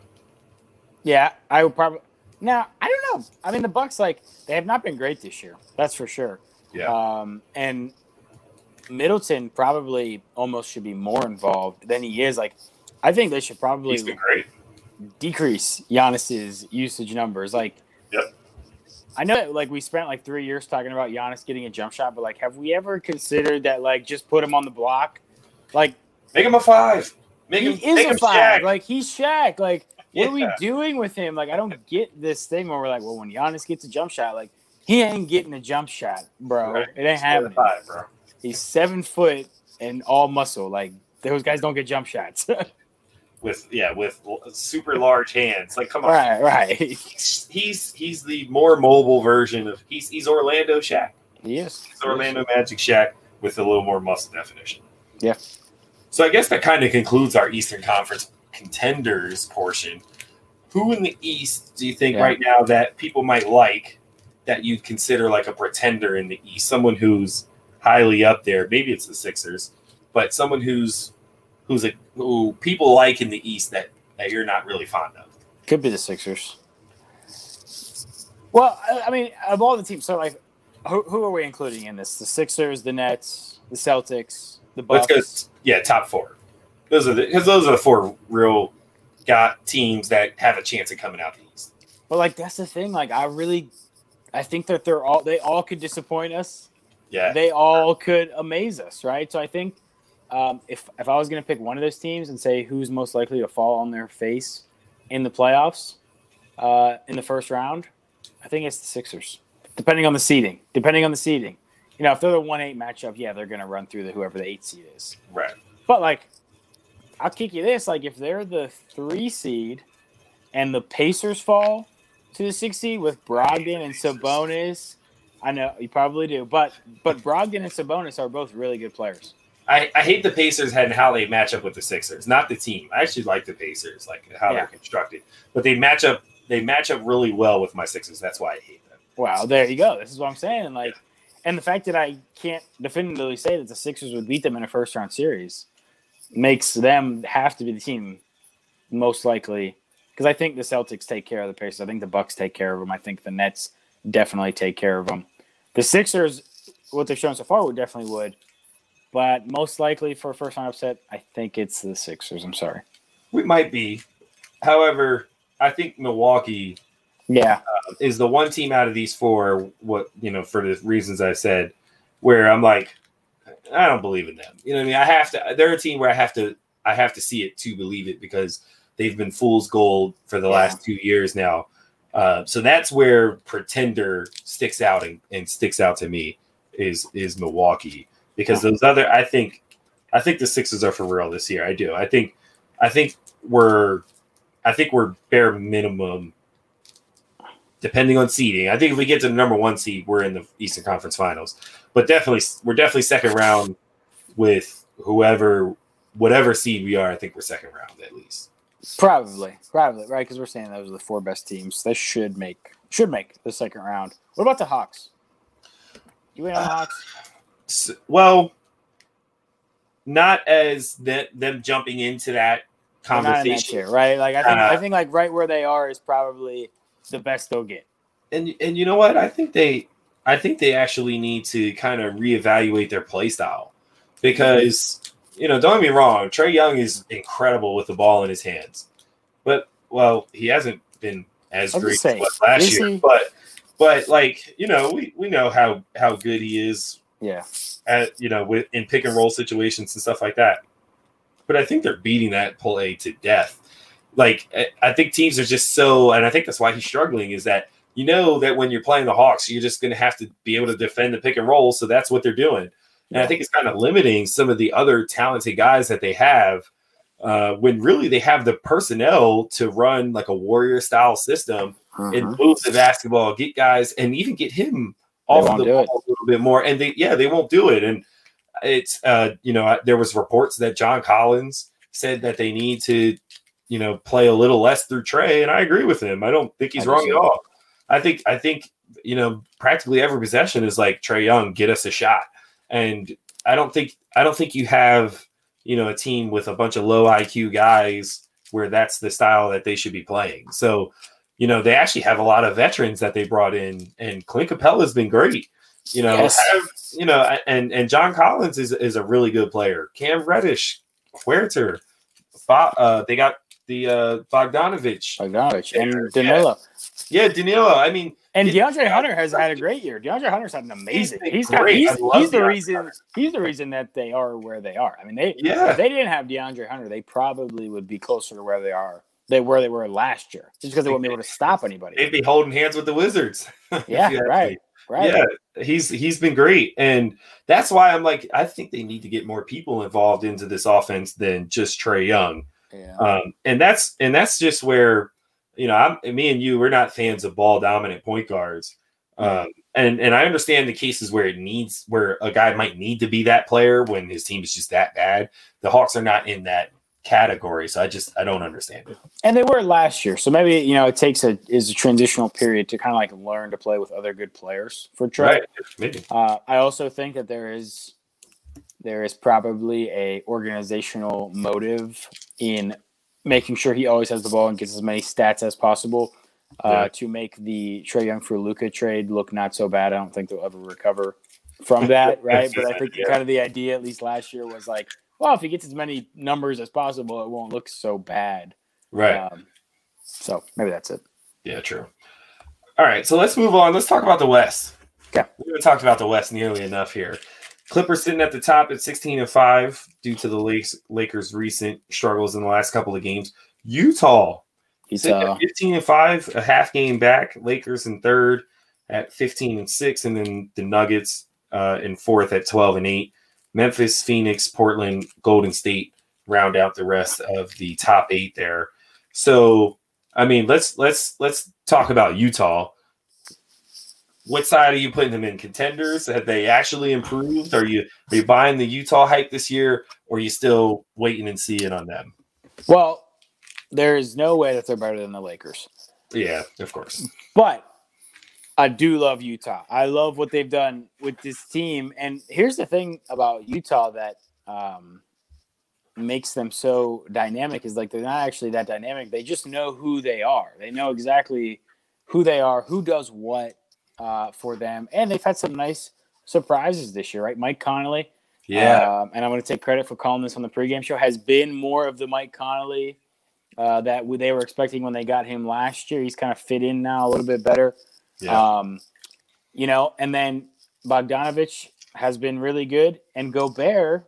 Yeah, I would probably. Now I don't know. I mean, the Bucks like they have not been great this year. That's for sure. Yeah, Um, and Middleton probably almost should be more involved than he is. Like, I think they should probably he's been great. decrease Giannis's usage numbers. Like, Yep. I know that like we spent like three years talking about Giannis getting a jump shot, but like, have we ever considered that like just put him on the block? Like, Make him a five. Make he him. is make a him five. Shaq. Like he's Shaq. Like what are we doing with him? Like I don't get this thing where we're like, well, when Giannis gets a jump shot, like he ain't getting a jump shot, bro. Right. It ain't happening. Five, bro. He's seven foot and all muscle. Like those guys don't get jump shots. <laughs> With yeah, with super large hands. Like, come on. right, right. He's <laughs> he's he's the more mobile version of he's he's Orlando Shaq. He's Orlando Magic Shaq with a little more muscle definition. Yeah. So I guess that kind of concludes our Eastern Conference contenders portion. Who in the East do you think Yeah. right now that people might like that you'd consider like a pretender in the East? Someone who's highly up there. Maybe it's the Sixers, but someone who's who's a who people like in the East that that you're not really fond of. Could be the Sixers. Well, I- I mean, of all the teams, so like, who, who are we including in this? The Sixers, the Nets, the Celtics, the Bucks. Let's go. Yeah, top four. Those are the because those are the four real got teams that have a chance of coming out the East. But like, that's the thing. Like, I really, I think that they're all they all could disappoint us. Yeah, They all could amaze us, right? So I think um, if if I was going to pick one of those teams and say who's most likely to fall on their face in the playoffs uh, in the first round, I think it's the Sixers. depending on the seeding. Depending on the seeding. You know, if they're the one eight matchup, yeah, they're gonna run through the whoever the eight seed is. Right. But like, I'll kick you this: like, if they're the three seed, and the Pacers fall to the six seed with Brogdon and Sabonis, I know you probably do, but but Brogdon and Sabonis are both really good players. I, I hate the Pacers and how they match up with the Sixers, not the team. I actually like the Pacers, like how Yeah. they're constructed, but they match up. They match up really well with my Sixers. That's why I hate them. Wow, there you go. This is what I'm saying. Like, and the fact that I can't definitively say that the Sixers would beat them in a first round series makes them have to be the team most likely. Because I think the Celtics take care of the Pacers. I think the Bucks take care of them. I think the Nets definitely take care of them. The Sixers, what they've shown so far, would definitely would. But most likely for a first round upset, I think it's the Sixers. I'm sorry. We might be, however, I think Milwaukee Yeah. is the one team out of these four. What you know, for the reasons I said, where I'm like, I don't believe in them. You know what I mean? I have to. They're a team where I have to. I have to see it to believe it because they've been fool's gold for the Yeah. last two years now. Uh, so that's where pretender sticks out and, and sticks out to me is is Milwaukee because those other I think I think the Sixers are for real this year. I do. I think I think we're I think we're bare minimum depending on seeding. I think if we get to the number one seed, we're in the Eastern Conference Finals. But definitely, we're definitely second round with whoever, whatever seed we are. I think we're second round at least. Probably, probably, right? Because we're saying those are the four best teams. They should make should make the second round. What about the Hawks? You in on the Hawks? Well, not as that them jumping into that They're in that conversation. right? Like I think Uh, I think like right where they are is probably the best they'll get. and and you know what? I think they I think they actually need to kind of reevaluate their play style because you know, don't get me wrong, Trae Young is incredible with the ball in his hands, but well, he hasn't been as I was great saying, as last year, he- but but like you know, we we know how how good he is Yeah, at you know with in pick and roll situations and stuff like that. But I think they're beating that pull A to death. Like I- I think teams are just so, and I think that's why he's struggling. Is that you know that when you're playing the Hawks, you're just going to have to be able to defend the pick and roll. So that's what they're doing, and I think it's kind of limiting some of the other talented guys that they have. Uh, when really they have the personnel to run like a warrior style system Mhm. and move the basketball, get guys, and even get him off won't the ball it. a little bit more. And they, yeah, they won't do it. And it's, uh, you know, there was reports that John Collins said that they need to, you know, play a little less through Trae, and I agree with him. I don't think he's I wrong at all. I think, I think, you know, practically every possession is like Trae Young, get us a shot, and I don't think, I don't think you have, you know, a team with a bunch of low IQ guys where that's the style that they should be playing. So, you know, they actually have a lot of veterans that they brought in, and Clint Capela's been great. You know, Yes. have, you know, and and John Collins is is a really good player. Cam Reddish, Huerter, Bo- uh, they got the uh, Bogdanovich, Bogdanovich and Danilo. yeah, Danilo. I mean, And Yeah. DeAndre Hunter has had a great year. DeAndre Hunter's had an amazing. been He's got, great. he's, he's the DeAndre reason. Hunter. He's the reason that they are where they are. I mean, they Yeah. if they didn't have DeAndre Hunter, they probably would be closer to where they are. They were they were last year, just because they wouldn't be able to stop anybody. they'd be holding hands with the Wizards. <laughs> Yeah, right, right. Yeah, he's he's been great, and that's why I'm like, I think they need to get more people involved into this offense than just Trae Young. Yeah. Um, and that's and that's just where you know I'm me and you we're not fans of ball dominant point guards. Um, and and I understand the cases where it needs where a guy might need to be that player when his team is just that bad. The Hawks are not in that category, so I just I don't understand it. And they were last year, so maybe you know it takes a is a transitional period to kind of like learn to play with other good players for Trae. Right? Maybe. Uh, I also think that there is there is probably a organizational motive in making sure he always has the ball and gets as many stats as possible uh, Yeah. to make the Trae Young for Luka trade look not so bad. I don't think they'll ever recover from that, <laughs> right? but I think Yeah. kind of the idea, at least last year, was like, well, if he gets as many numbers as possible, it won't look so bad. Right. Um, so maybe that's it. Yeah, true. All right, so let's move on. Let's talk about the West. Okay. We haven't talked about the West nearly enough here. Clippers sitting at the top at 16 and 5 due to the Lakers, recent struggles in the last couple of games. Utah He's sitting uh, at 15 and 5, a half game back. Lakers in third. at 15 and 6, and then the Nuggets uh, in fourth at 12 and 8. Memphis, Phoenix, Portland, Golden State round out the rest of the top eight there. So, I mean, let's let's let's talk about Utah. What side are you putting them in? Contenders? Have they actually improved? Are you are you buying the Utah hype this year, or are you still waiting and seeing on them? Well, there is no way that they're better than the Lakers. Yeah, of course. But I do love Utah. I love what they've done with this team. And here's the thing about Utah that um, makes them so dynamic is like they're not actually that dynamic. They just know who they are. They know exactly who they are, who does what uh, for them, and they've had some nice surprises this year, right? Mike Conley, yeah, um, and I'm going to take credit for calling this on the pregame show. Has been more of the Mike Conley uh, that they were expecting when they got him last year. He's kind of fit in now a little bit better. Yeah. Um, you know, and then Bogdanovich has been really good, and Gobert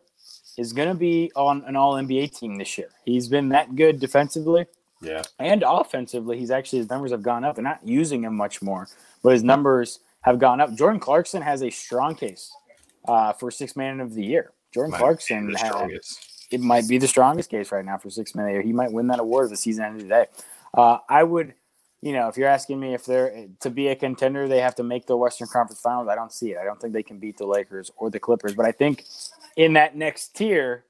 is going to be on an All NBA team this year. He's been that good defensively. Yeah. And offensively, he's actually his numbers have gone up. They're not using him much more, but his numbers have gone up. Jordan Clarkson has a strong case uh, for six man of the year. Jordan might Clarkson has, it might be the strongest case right now for six man of the year. He might win that award if the season ended today. Uh, I would, you know, if you're asking me if they're to be a contender, they have to make the Western Conference Finals. I don't see it. I don't think they can beat the Lakers or the Clippers. But I think in that next tier,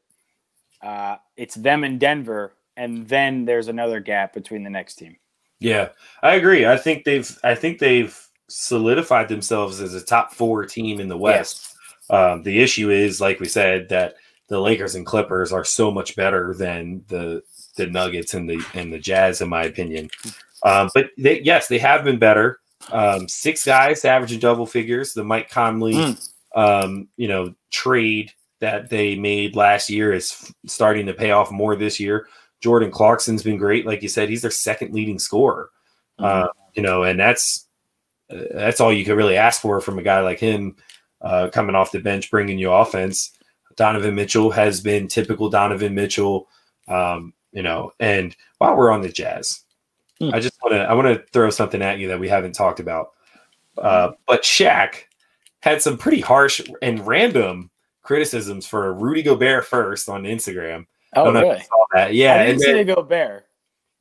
uh, it's them and Denver and then there's another gap between the next team. Yeah, I agree. I think they've I think they've solidified themselves as a top four team in the West. Um, the issue is, like we said, that the Lakers and Clippers are so much better than the the Nuggets and the and the Jazz, in my opinion. Um, but they, yes, they have been better. Um, six guys averaging double figures. The Mike Conley, mm. um, you know, trade that they made last year is starting to pay off more this year. Jordan Clarkson's been great. Like you said, he's their second leading scorer. Mm-hmm. Uh, you know, and that's uh, that's all you could really ask for from a guy like him uh, coming off the bench, bringing you offense. Donovan Mitchell has been typical Donovan Mitchell. Um, you know, and while we're on the Jazz, mm. I just want to I want to throw something at you that we haven't talked about. Uh, but Shaq had some pretty harsh and random criticisms for Rudy Gobert first on Instagram. Oh, really? Yeah, I didn't and see Gobert.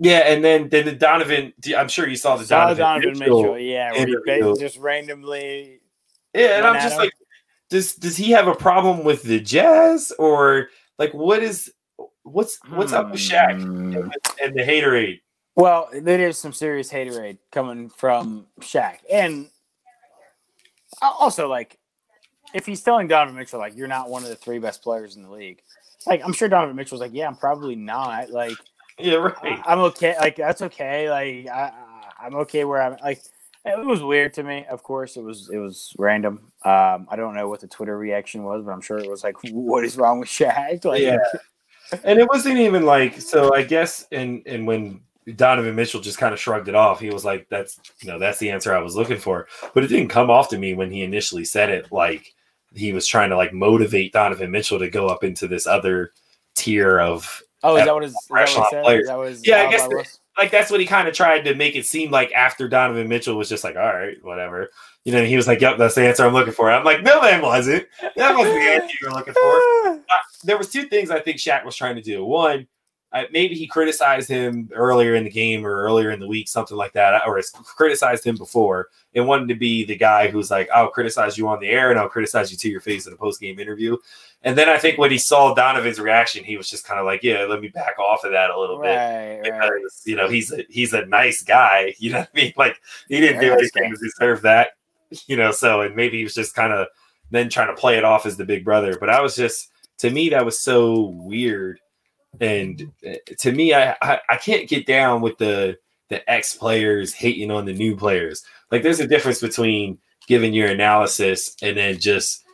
Yeah, and then then the Donovan. I'm sure you saw the saw Donovan, Donovan Mitchell, Mitchell. Yeah, he just randomly. Yeah, and I'm just like, does does he have a problem with the Jazz or like what is what's what's up with Shaq and, hmm. and the haterade? Well, there is some serious haterade coming from Shaq, and also like if he's telling Donovan Mitchell like you're not one of the three best players in the league, like I'm sure Donovan Mitchell's like, yeah, I'm probably not. Like, yeah, right. I, am okay. Like that's okay. Like I, I'm okay where I'm. Like it was weird to me. Of course, it was it was random. Um, I don't know what the Twitter reaction was, but I'm sure it was like, what is wrong with Shaq? <laughs> Like, yeah. And it wasn't even like so. I guess and and when Donovan Mitchell just kind of shrugged it off. He was like, "That's you know, that's the answer I was looking for." But it didn't come off to me when he initially said it. Like he was trying to like motivate Donovan Mitchell to go up into this other tier of oh, is that what his, is that what players. That was, yeah, I guess like that's what he kind of tried to make it seem like after Donovan Mitchell was just like, all right, whatever. You know, he was like, "Yep, that's the answer I'm looking for." I'm like, "No, that wasn't. That wasn't the answer you were looking for." <laughs> Uh, there was two things I think Shaq was trying to do. One, maybe he criticized him earlier in the game or earlier in the week, something like that, or criticized him before and wanted to be the guy who's like, I'll criticize you on the air and I'll criticize you to your face in a post game interview. And then I think when he saw Donovan's reaction, he was just kind of like, yeah, let me back off of that a little right, bit because right. you know he's a he's a nice guy. <laughs> You know what I mean? Like he didn't do anything to deserve that. <laughs> You know, so and maybe he was just kind of then trying to play it off as the big brother. But I was just to me that was so weird and uh, to me, I, I, I can't get down with the the ex players hating on the new players. Like, there's a difference between giving your analysis and then just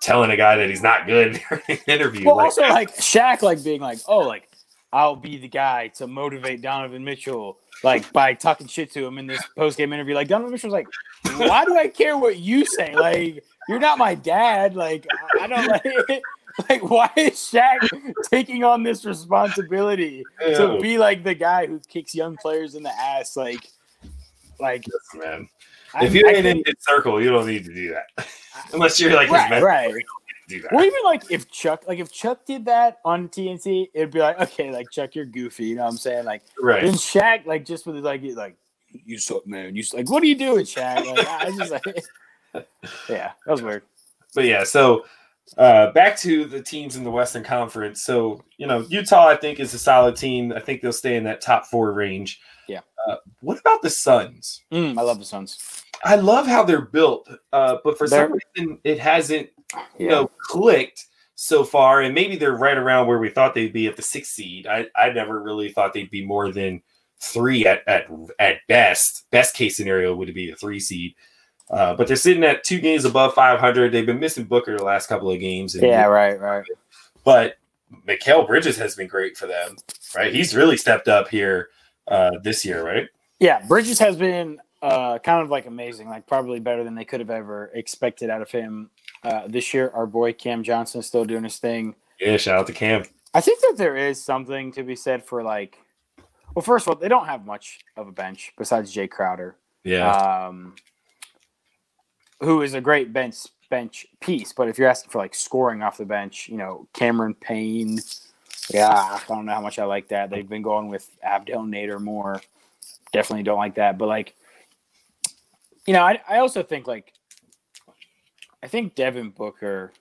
telling a guy that he's not good <laughs> in an interview. Well, like, also like Shaq, like being like, oh, like I'll be the guy to motivate Donovan Mitchell, like by talking shit to him in this post game interview. Like Donovan Mitchell's like, why do I care what you say? Like you're not my dad. Like I don't like. <laughs> Like, why is Shaq taking on this responsibility to be like the guy who kicks young players in the ass? Like, Like, Listen, man. If you ain't in his circle, you don't need to do that. <laughs> Unless you're like his right, mentor, right. You don't need to do that. Well, even like if Chuck, like if Chuck did that on TNT, it'd be like, okay, like Chuck, you're goofy. You know what I'm saying? Like, right. then Shaq, like just with like, like you suck, man. You like, what are you doing, Shaq? Like, I just like, <laughs> yeah, that was weird. But yeah, so uh, back to the teams in the Western Conference. So you know, Utah, I think, is a solid team. I think they'll stay in that top four range. Yeah. Uh, what about the Suns? Mm, I love the Suns. I love how they're built, uh, but for some They're- reason, it hasn't you Yeah. know clicked so far. And maybe they're right around where we thought they'd be at the sixth seed. I I never really thought they'd be more than three at at at best. Best case scenario would be a three seed. Uh, but they're sitting at two games above 500. They've been missing Booker the last couple of games. and- Yeah, right, right. but Mikal Bridges has been great for them, right? He's really stepped up here uh, this year, right? Yeah, Bridges has been uh, kind of like amazing, like probably better than they could have ever expected out of him uh, this year. Our boy Cam Johnson is still doing his thing. Yeah, shout out to Cam. I think that there is something to be said for like, well, first of all, they don't have much of a bench besides Jae Crowder, Yeah, um, who is a great bench bench piece. But if you're asking for like scoring off the bench, you know, Cameron Payne, yeah, I don't know how much I like that. They've been going with Abdel Nader more. Definitely don't like that. But like, you know, I, I also think like, I think Devin Booker.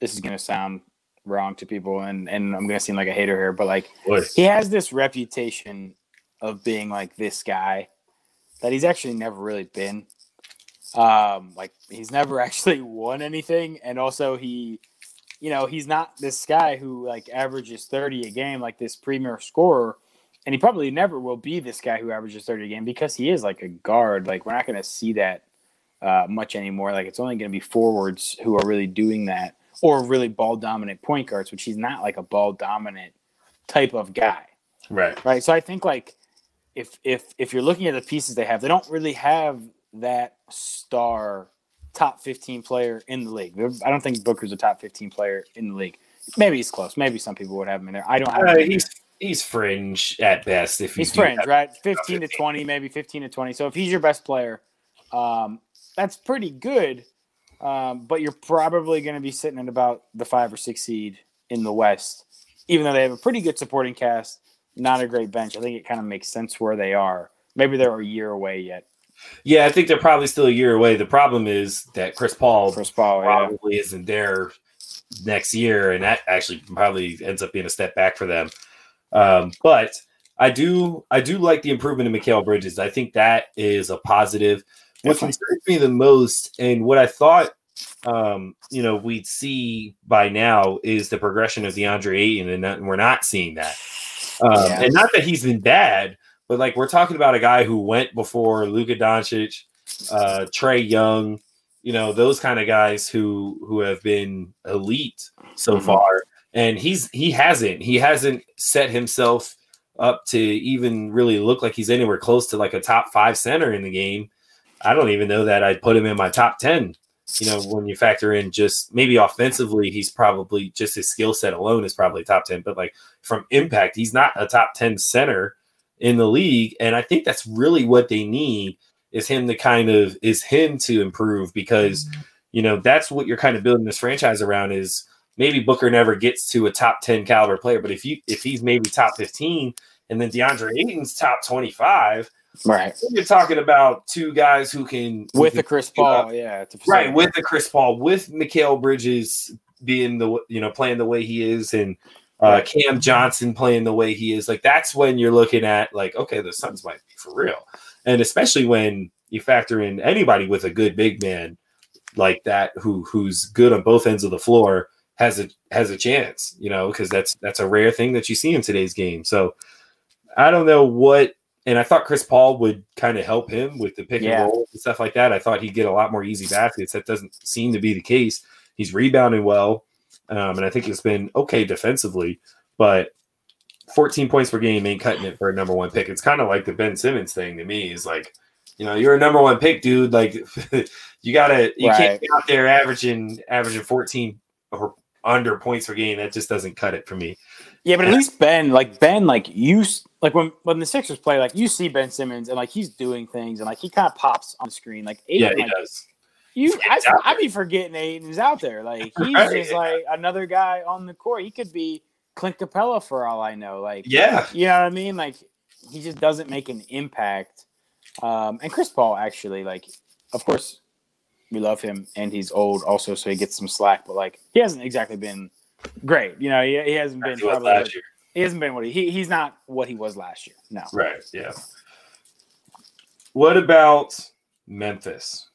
This is gonna sound wrong to people, and and I'm gonna seem like a hater here, but like he has this reputation of being like this guy that he's actually never really been. Um, like he's never <laughs> actually won anything, and also he, you know, he's not this guy who like averages thirty a game, like this premier scorer, and he probably never will be this guy who averages thirty a game because he is like a guard. Like we're not going to see that uh, much anymore. Like it's only going to be forwards who are really doing that, or really ball dominant point guards, which he's not like a ball dominant type of guy Right. right? So I think like if if if you're looking at the pieces they have, they don't really have that star top 15 player in the league. I don't think Booker's a top 15 player in the league. Maybe he's close. Maybe some people would have him in there. I don't have Uh, he's he's fringe at best. If He's fringe, right? 15 to 20, maybe 15 to 20. So if he's your best player, um, that's pretty good. Um, but you're probably going to be sitting at about the five or six seed in the West, even though they have a pretty good supporting cast, not a great bench. I think it kind of makes sense where they are. Maybe they're a year away yet. Yeah, I think they're probably still a year away. The problem is that Chris Paul Chris Paul, yeah. probably isn't there next year, and that actually probably ends up being a step back for them. Um, but I do I do like the improvement in Mikal Bridges. I think that is a positive. What Definitely. concerns me the most, and what I thought um, you know we'd see by now, is the progression of DeAndre Ayton, and, and we're not seeing that. Um, Yeah. And not that he's been bad, but like we're talking about a guy who went before Luka Doncic, uh, Trae Young, you know those kind of guys who who have been elite so Mhm. far, and he's he hasn't he hasn't set himself up to even really look like he's anywhere close to like a top five center in the game. I don't even know that I'd put him in my top ten. You know, when you factor in just maybe offensively, he's probably just his skill set alone is probably top ten, but like from impact, he's not a top ten center in the league, and I think that's really what they need is him to kind of is him to improve because mm-hmm. you know that's what you're kind of building this franchise around is maybe Booker never gets to a top 10 caliber player but if you if he's maybe top 15 and then DeAndre Ayton's top 25 Right. you're talking about two guys who can With the Chris Paul, yeah. right with the Chris Paul with Mikal Bridges being the you know playing the way he is and uh, Cam Johnson playing the way he is like that's when you're looking at like okay the Suns might be for real and especially when you factor in anybody with a good big man like that who who's good on both ends of the floor has a has a chance you know because that's that's a rare thing that you see in today's game so I don't know what and I thought Chris Paul would kind of help him with the pick Yeah. and roll and stuff like that. I thought he'd get a lot more easy baskets. That doesn't seem to be the case. He's rebounding well, um, and I think it's been okay defensively, but 14 points per game ain't cutting it for a number one pick. It's kind of like the Ben Simmons thing to me. Is like, you know, you're a number one pick, dude. Like, <laughs> you gotta, you can't Right. be out there averaging averaging 14 or under points per game. That just doesn't cut it for me. Yeah, but at least Ben, like Ben, like you, like when when the Sixers play, like you see Ben Simmons and like he's doing things and like he kind of pops on the screen. Like yeah, he like, does. You, I, I be forgetting Ayton's out there. Like <laughs> he's Right. just like another guy on the court. He could be Clint Capela for all I know. Like Yeah, you know what I mean? Like he just doesn't make an impact. Um, and Chris Paul actually, like, of course, we love him, and he's old also, so he gets some slack. But like, he hasn't exactly been great. You know, he, he hasn't been probably last year. He hasn't been what he, he he's not what he was last year. No. Right. Yeah. What about Memphis?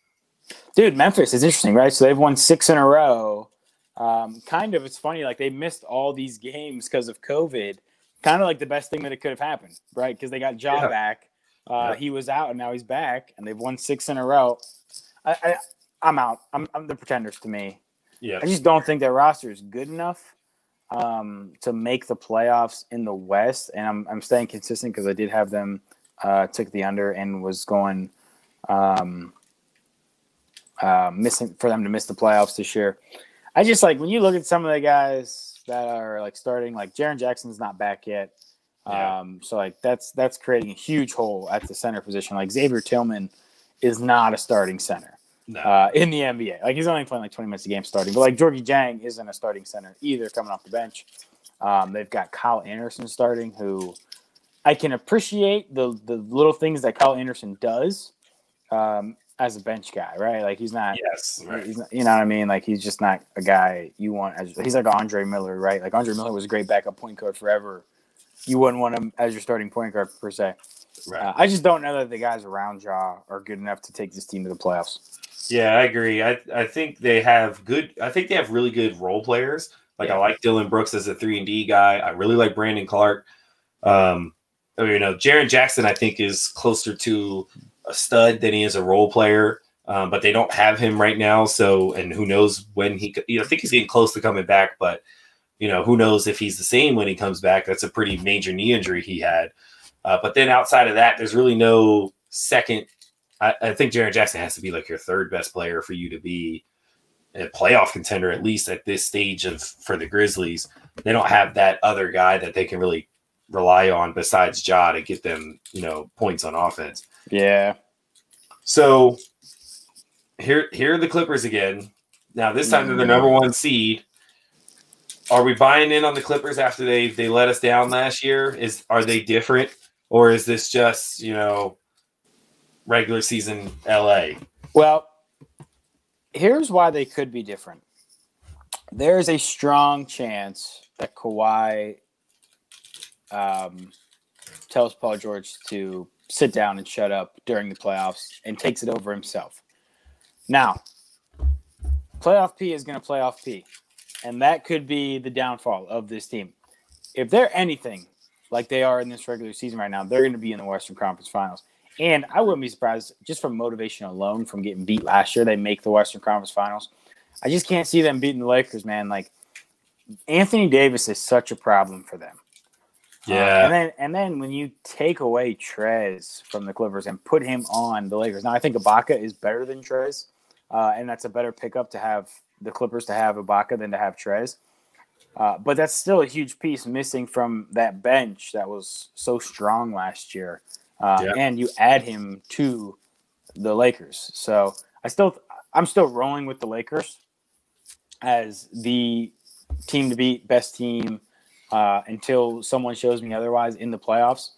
Dude, Memphis is interesting, right? So they've won six in a row. Um, kind of, it's funny, like they missed all these games because of COVID. Kind of like the best thing that it could have happened, right? Because they got Ja Yeah. back. Uh, Yeah. He was out, and now he's back, and they've won six in a row. I, I, I'm out. I'm, I'm the pretenders to me. Yeah. I just don't think their roster is good enough um, to make the playoffs in the West. And I'm, I'm staying consistent because I did have them uh, took the under and was going um, uh, missing for them to miss the playoffs this year. I just like when you look at some of the guys that are like starting, like Jaren Jackson's not back yet. Yeah. Um, so like that's that's creating a huge hole at the center position. Like Xavier Tillman is not a starting center No. uh, in the NBA. Like he's only playing like 20 minutes a game starting, but like Gorgui Dieng isn't a starting center either coming off the bench. Um, they've got Kyle Anderson starting, who I can appreciate the the little things that Kyle Anderson does um, as a bench guy, right? Like he's not, yes. Right. he's not, you know what I mean? Like he's just not a guy you want as he's like Andre Miller, right? Like Andre Miller was a great backup point guard forever. You wouldn't want him as your starting point guard per se. Right. Uh, I just don't know that the guys around Ja are good enough to take this team to the playoffs. Yeah, I agree. I, I think they have good. I think they have really good role players. Like I like Dillon Brooks as a three and D guy. I really like Brandon Clarke. Um, I mean, you know, Jaren Jackson. I think is closer to a stud than he is a role player. Um, but they don't have him right now. So, and who knows when he? You know, I think he's getting close to coming back. But you know, who knows if he's the same when he comes back? That's a pretty major knee injury he had. Uh, but then outside of that, there's really no second I, I think Jaren Jackson has to be like your third best player for you to be a playoff contender, at least at this stage of for the Grizzlies. They don't have that other guy that they can really rely on besides Ja to get them, you know, points on offense. Yeah. So here here are the Clippers again. Now this time they're the mm. number one seed. Are we buying in on the Clippers after they they let us down last year? Is are they different? Or is this just, you know, regular season LA? Well, here's why they could be different. There is a strong chance that Kawhi um, tells Paul George to sit down and shut up during the playoffs and takes it over himself. Now, playoff P is going to playoff P, and that could be the downfall of this team. If they're anything like they are in this regular season right now, they're going to be in the Western Conference Finals. And I wouldn't be surprised just from motivation alone from getting beat last year. They make the Western Conference Finals. I just can't see them beating the Lakers, man. Like Anthony Davis is such a problem for them. Uh, Yeah. and then and then when you take away Trez from the Clippers and put him on the Lakers, now I think Ibaka is better than Trez, uh, and that's a better pickup to have the Clippers to have Ibaka than to have Trez. Uh, but that's still a huge piece missing from that bench that was so strong last year. Uh, Yeah. And you add him to the Lakers, so I still I'm still rolling with the Lakers as the team to beat, best team uh, until someone shows me otherwise in the playoffs.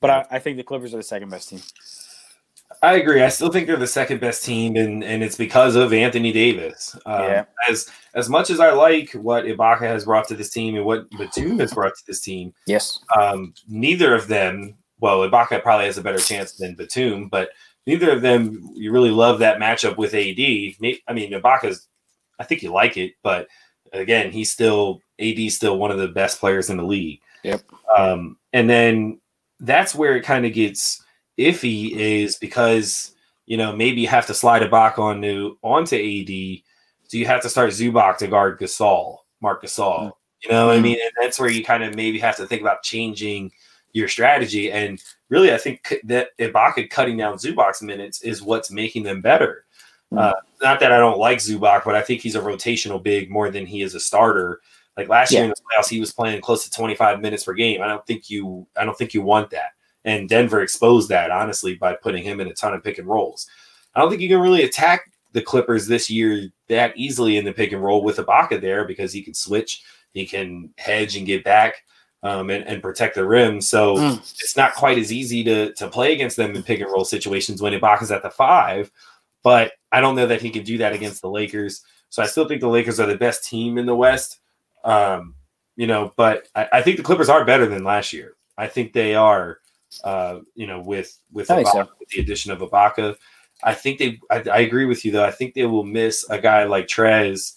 But I, I think the Clippers are the second best team. I agree. I still think they're the second best team, and, and it's because of Anthony Davis. Um, Yeah. As as much as I like what Ibaka has brought to this team and what Batum has brought to this team, Yes. um, neither of them. Well, Ibaka probably has a better chance than Batum, but neither of them. You really love that matchup with AD. I mean, Ibaka's. I think you like it, but again, he's still AD still one of the best players in the league. Yep. Um, and then that's where it kind of gets iffy is because you know maybe you have to slide it back onto onto AD. So you have to start Zubac to guard Gasol, Mark Gasol. You know what I Mhm. mean? And that's where you kind of maybe have to think about changing your strategy. And really, I think that Ibaka cutting down Zubac's minutes is what's making them better. Mhm. Uh, not that I don't like Zubac, but I think he's a rotational big more than he is a starter. Like last Yeah. year in the playoffs, he was playing close to 25 minutes per game. I don't think you I don't think you want that. And Denver exposed that honestly by putting him in a ton of pick and rolls. I don't think you can really attack the Clippers this year that easily in the pick and roll with Ibaka there because he can switch, he can hedge and get back um, and, and protect the rim. So Mm. it's not quite as easy to to play against them in pick and roll situations when Ibaka's at the five. But I don't know that he can do that against the Lakers. So I still think the Lakers are the best team in the West. Um, you know, but I, I think the Clippers are better than last year. I think they are. Uh, you know, with with, Ibaka, so. with the addition of Ibaka, I think they. I, I agree with you though. I think they will miss a guy like Trez.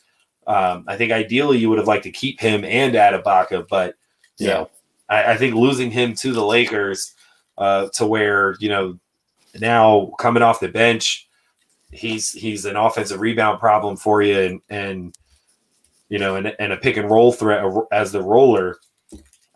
Um, I think ideally you would have liked to keep him and add Ibaka, but Yeah. I, I think losing him to the Lakers, uh, to where you know now coming off the bench, he's he's an offensive rebound problem for you, and and you know, and, and a pick and roll threat as the roller.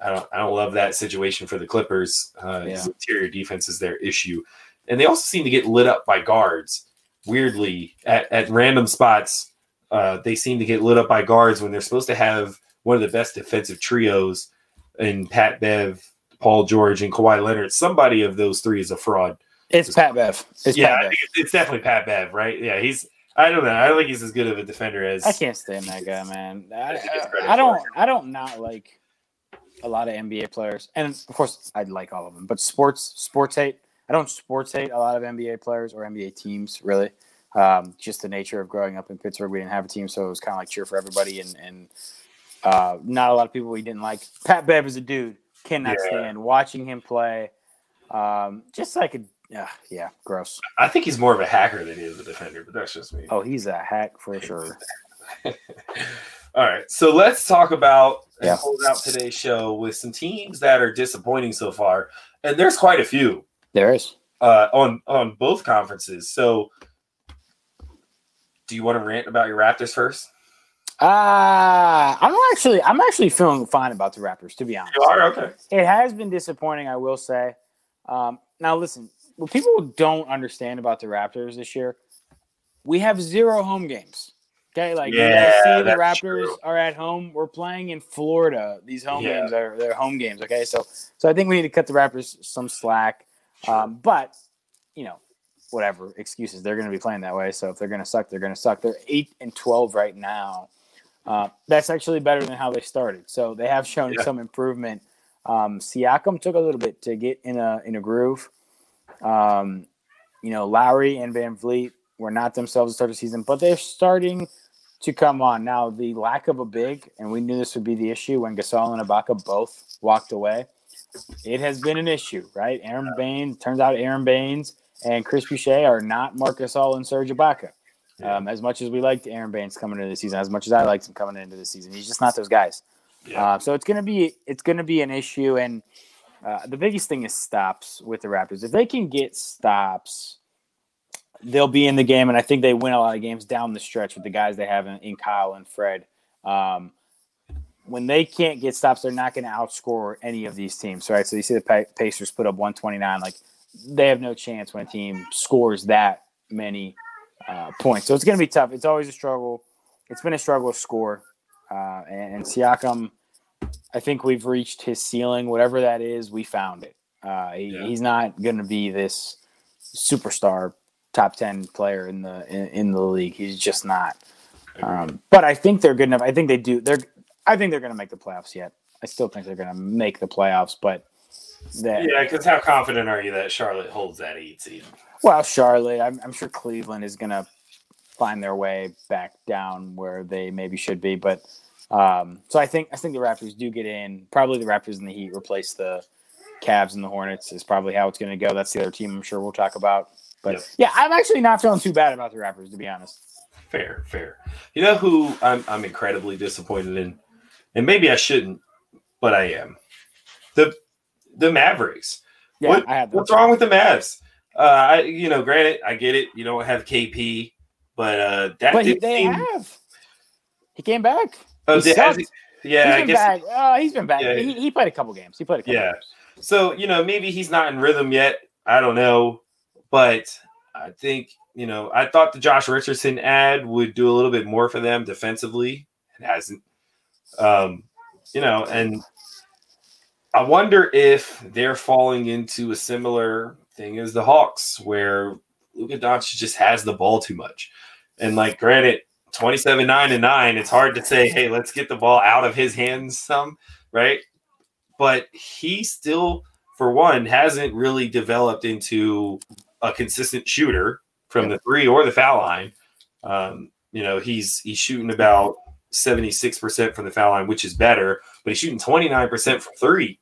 I don't I don't love that situation for the Clippers. Uh, Yeah. interior defense is their issue, and they also seem to get lit up by guards. Weirdly, at, at random spots, uh, they seem to get lit up by guards when they're supposed to have one of the best defensive trios in Pat Bev, Paul George, and Kawhi Leonard. Somebody of those three is a fraud. It's Pat Bev. It's yeah, Pat Bev. it's, definitely Pat Bev, right? Yeah, he's. I don't know. I don't think he's as good of a defender as. I can't stand that guy, man. I, I think it's credit I, I don't. I don't not like a lot of NBA players, and of course, I like all of them. But sports, sports hate. I don't sports hate a lot of NBA players or NBA teams, really. Um, just the nature of growing up in Pittsburgh, we didn't have a team, so it was kind of like cheer for everybody, and and uh, not a lot of people we didn't like. Pat Bev is a dude. Cannot Yeah. stand watching him play. Um, just like a yeah, yeah, gross. I think he's more of a hacker than he is a defender, but that's just me. Oh, he's a hack for sure. <laughs> All right, so let's talk about and Yeah. close out today's show with some teams that are disappointing so far, and there's quite a few There is. uh, on on both conferences. So, do you want to rant about your Raptors first? Uh I'm actually I'm actually feeling fine about the Raptors, to be honest. You are okay. It has been disappointing, I will say. Um, now listen, what people don't understand about the Raptors this year, we have zero home games. Okay, like you Yeah, see the Raptors true. are at home. We're playing in Florida. These home Yeah. games are they're home games. Okay, so so I think we need to cut the Raptors some slack. Um, but you know, whatever excuses they're going to be playing that way. So if they're going to suck, they're going to suck. They're eight and twelve right now. Uh, that's actually better than how they started. So they have shown Yeah. some improvement. Um, Siakam took a little bit to get in a in a groove. Um, you know, Lowry and VanVleet were not themselves to start the season, but they're starting to come on. Now, the lack of a big, and we knew this would be the issue when Gasol and Ibaka both walked away. It has been an issue, right? Aron Baynes turns out Aron Baynes and Chris Boucher are not Marcus Gasol and Serge Ibaka. Yeah. Um, as much as we liked Aron Baynes coming into the season, as much as I liked him coming into the season, he's just not those guys. Yeah. Uh, so it's gonna be it's gonna be an issue, and uh, the biggest thing is stops with the Raptors. If they can get stops, they'll be in the game, and I think they win a lot of games down the stretch with the guys they have in, in Kyle and Fred. Um, when they can't get stops, they're not going to outscore any of these teams, right? So you see the Pacers put up 129, like they have no chance when a team scores that many uh, points. So it's going to be tough. It's always a struggle. It's been a struggle to score. Uh, and, and Siakam, I think we've reached his ceiling. Whatever that is, we found it. Uh, he, Yeah. He's not going to be this superstar top 10 player in the in, in the league. He's just not. Um, but I think they're good enough. I think they do. They're. I think they're going to make the playoffs yet. I still think they're going to make the playoffs, but that yeah, because how confident are you that Charlotte holds that eight seed? Well, Charlotte. I'm, I'm sure Cleveland is going to find their way back down where they maybe should be. But um, so I think I think the Raptors do get in. Probably the Raptors and the Heat replace the Cavs and the Hornets is probably how it's going to go. That's the other team I'm sure we'll talk about. But Yep. yeah, I'm actually not feeling too bad about the Raptors to be honest. Fair, fair. You know who I'm I'm incredibly disappointed in, and maybe I shouldn't, but I am. The the Mavericks. Yeah, What- I had that. What's wrong with the Mavs? Uh, I you know, granted, I get it. You don't have KP, but uh, that But he, they seem- have. He came back. Oh, he did- he- yeah, he's I been guess. back. Uh, he's been back. Yeah. He, he played a couple games. He played a couple Yeah. games. So you know, maybe he's not in rhythm yet. I don't know, but I think you know, I thought the Josh Richardson ad would do a little bit more for them defensively. It hasn't. Um, you know, and I wonder if they're falling into a similar thing as the Hawks, where Luka Doncic just has the ball too much. And like, granted, 27 9 and 9, it's hard to say, hey, let's get the ball out of his hands some, right? But he still, for one, hasn't really developed into a consistent shooter from the three or the foul line. Um, you know, he's he's shooting about 76% from the foul line, which is better, but he's shooting 29% from three.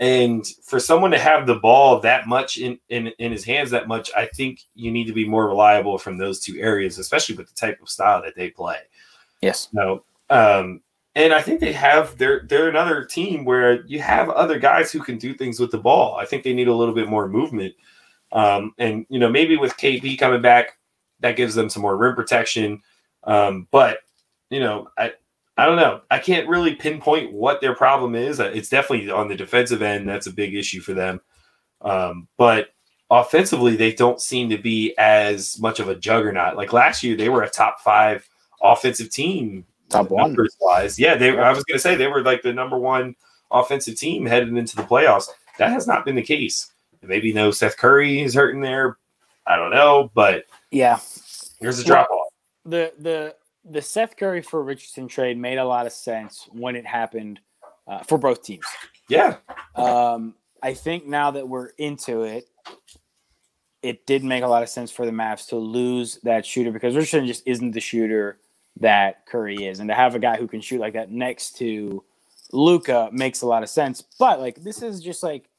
And for someone to have the ball that much in, in, in his hands that much, I think you need to be more reliable from those two areas, especially with the type of style that they play. Yes. No. Um, and I think they have they're they're another team where you have other guys who can do things with the ball. I think they need a little bit more movement. Um, and you know, maybe with KP coming back, that gives them some more rim protection. Um, but you know, I I don't know. I can't really pinpoint what their problem is. Uh, it's definitely on the defensive end. That's a big issue for them. Um, but offensively, they don't seem to be as much of a juggernaut. Like last year, they were a top five offensive team. Top one. Wise. Yeah, they. I was going to say they were like the number one offensive team headed into the playoffs. That has not been the case. Maybe no Seth Curry is hurting there. I don't know, but yeah, here's a drop off. The the the Seth Curry for Richardson trade made a lot of sense when it happened uh, for both teams. Yeah. Um, I think now that we're into it, it did make a lot of sense for the Mavs to lose that shooter because Richardson just isn't the shooter that Curry is, and to have a guy who can shoot like that next to Luka makes a lot of sense. But like this is just like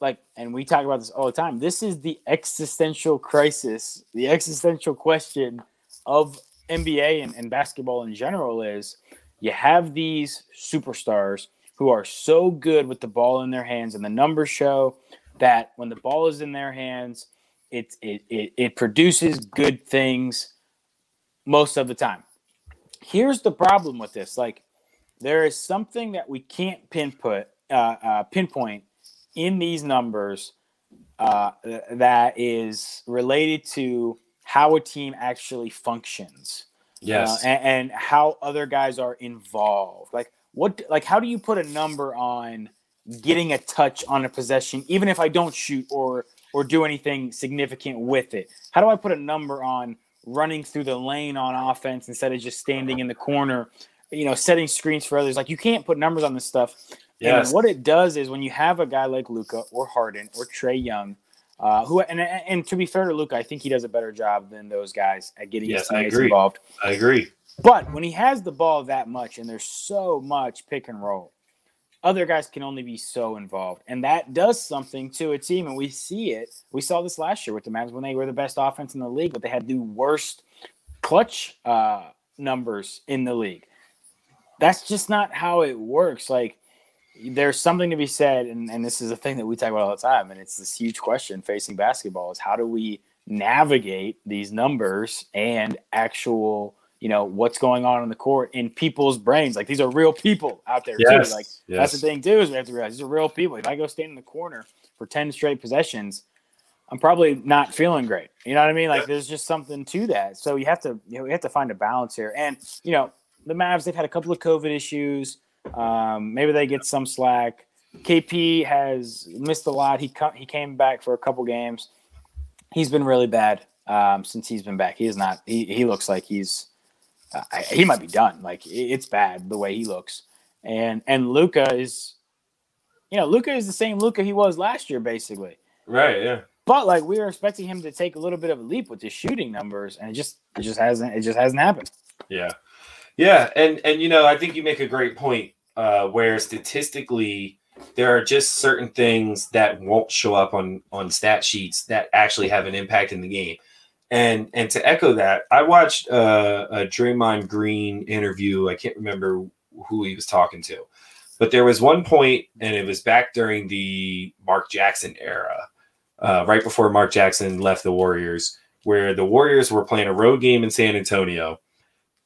like and we talk about this all the time. This is the existential crisis, the existential question of NBA and, and basketball in general is you have these superstars who are so good with the ball in their hands, and the numbers show that when the ball is in their hands, it it it, it produces good things most of the time. Here's the problem with this: like there is something that we can't pinpoint uh, uh, pinpoint in these numbers uh, that is related to how a team actually functions. Yes. Uh, and, and, how other guys are involved. Like what like how do you put a number on getting a touch on a possession even if I don't shoot or or do anything significant with it? How do I put a number on running through the lane on offense instead of just standing in the corner, you know, setting screens for others? Like you can't put numbers on this stuff. Yes. And what it does is when you have a guy like Luka or Harden or Trae Young uh, who and, and to be fair to Luka, I think he does a better job than those guys at getting yes, his teammates involved. I agree. But when he has the ball that much and there's so much pick and roll, other guys can only be so involved, and that does something to a team. And we see it. We saw this last year with the Mavs when they were the best offense in the league, but they had the worst clutch uh, numbers in the league. That's just not how it works. Like there's something to be said, and, and this is a thing that we talk about all the time, and it's this huge question facing basketball is how do we navigate these numbers and actual, you know, what's going on in the court in people's brains. Like these are real people out there yes, too. Like yes. that's the thing too, is we have to realize these are real people. If I go stand in the corner for 10 straight possessions, I'm probably not feeling great. You know what I mean? Like there's just something to that. So you have to, you know, we have to find a balance here. And, you know, the Mavs, they've had a couple of COVID issues. Um, maybe they get some slack. KP has missed a lot. He co- he came back for a couple games. He's been really bad um, since he's been back. He is not. He, he looks like he's uh, he might be done. Like it's bad the way he looks. And and Luka is, you know, Luka is the same Luka he was last year, basically. Right. Yeah. But like we were expecting him to take a little bit of a leap with his shooting numbers, and it just it just hasn't it just hasn't happened. Yeah. Yeah, and and you know, I think you make a great point uh, where statistically there are just certain things that won't show up on on stat sheets that actually have an impact in the game. And and to echo that, I watched uh, a Draymond Green interview. I can't remember who he was talking to, but there was one point, and it was back during the Mark Jackson era, uh, right before Mark Jackson left the Warriors, where the Warriors were playing a road game in San Antonio,